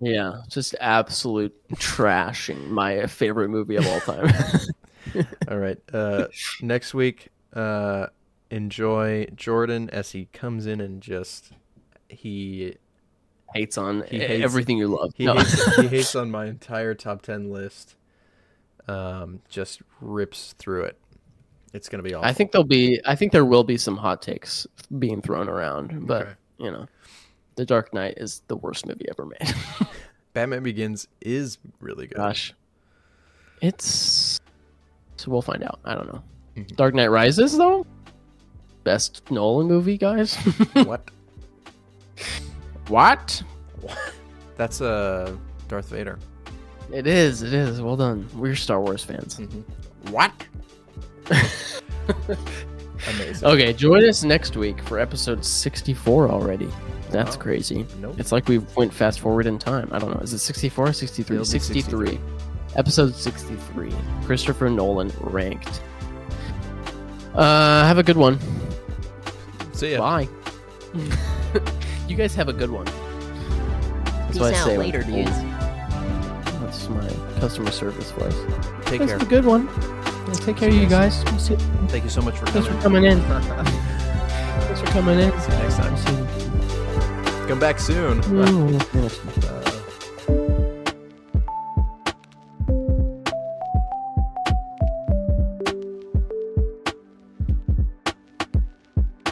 Yeah, just absolute trashing. My favorite movie of all time. *laughs* *laughs* All right. Uh, next week, uh, enjoy Jordan as he comes in and just he hates on He hates- everything you love. he No. hates, he *laughs* hates on my entire top ten list. Um, just rips through it. It's gonna be awful. I think there'll be. I think there will be some hot takes being thrown around, but Okay. you know, The Dark Knight is the worst movie ever made. *laughs* Batman Begins is really good. Gosh, it's. So we'll find out. I don't know. Mhm. Dark Knight Rises though, best Nolan movie, guys. *laughs* what? what? *laughs* That's uh Darth Vader. It is. It is. Well done. We're Star Wars fans. What? Amazing. Okay, join us next week for episode 64 already. That's Wow. crazy. Nope. It's like we went fast forward in time. I don't know. Is it 64 or 63? 63. 63. Episode 63. Christopher Nolan ranked. Uh, have a good one. See ya. Bye. *laughs* you guys have a good one. That's Peace what I out say later, people- dudes. That's my customer service voice. Take That's care. a good one. Yeah, take care, of you guys. Thank you so much for Thanks coming. for coming in. *laughs* Thanks for coming in. See you next time. Come back soon. Ooh. Uh,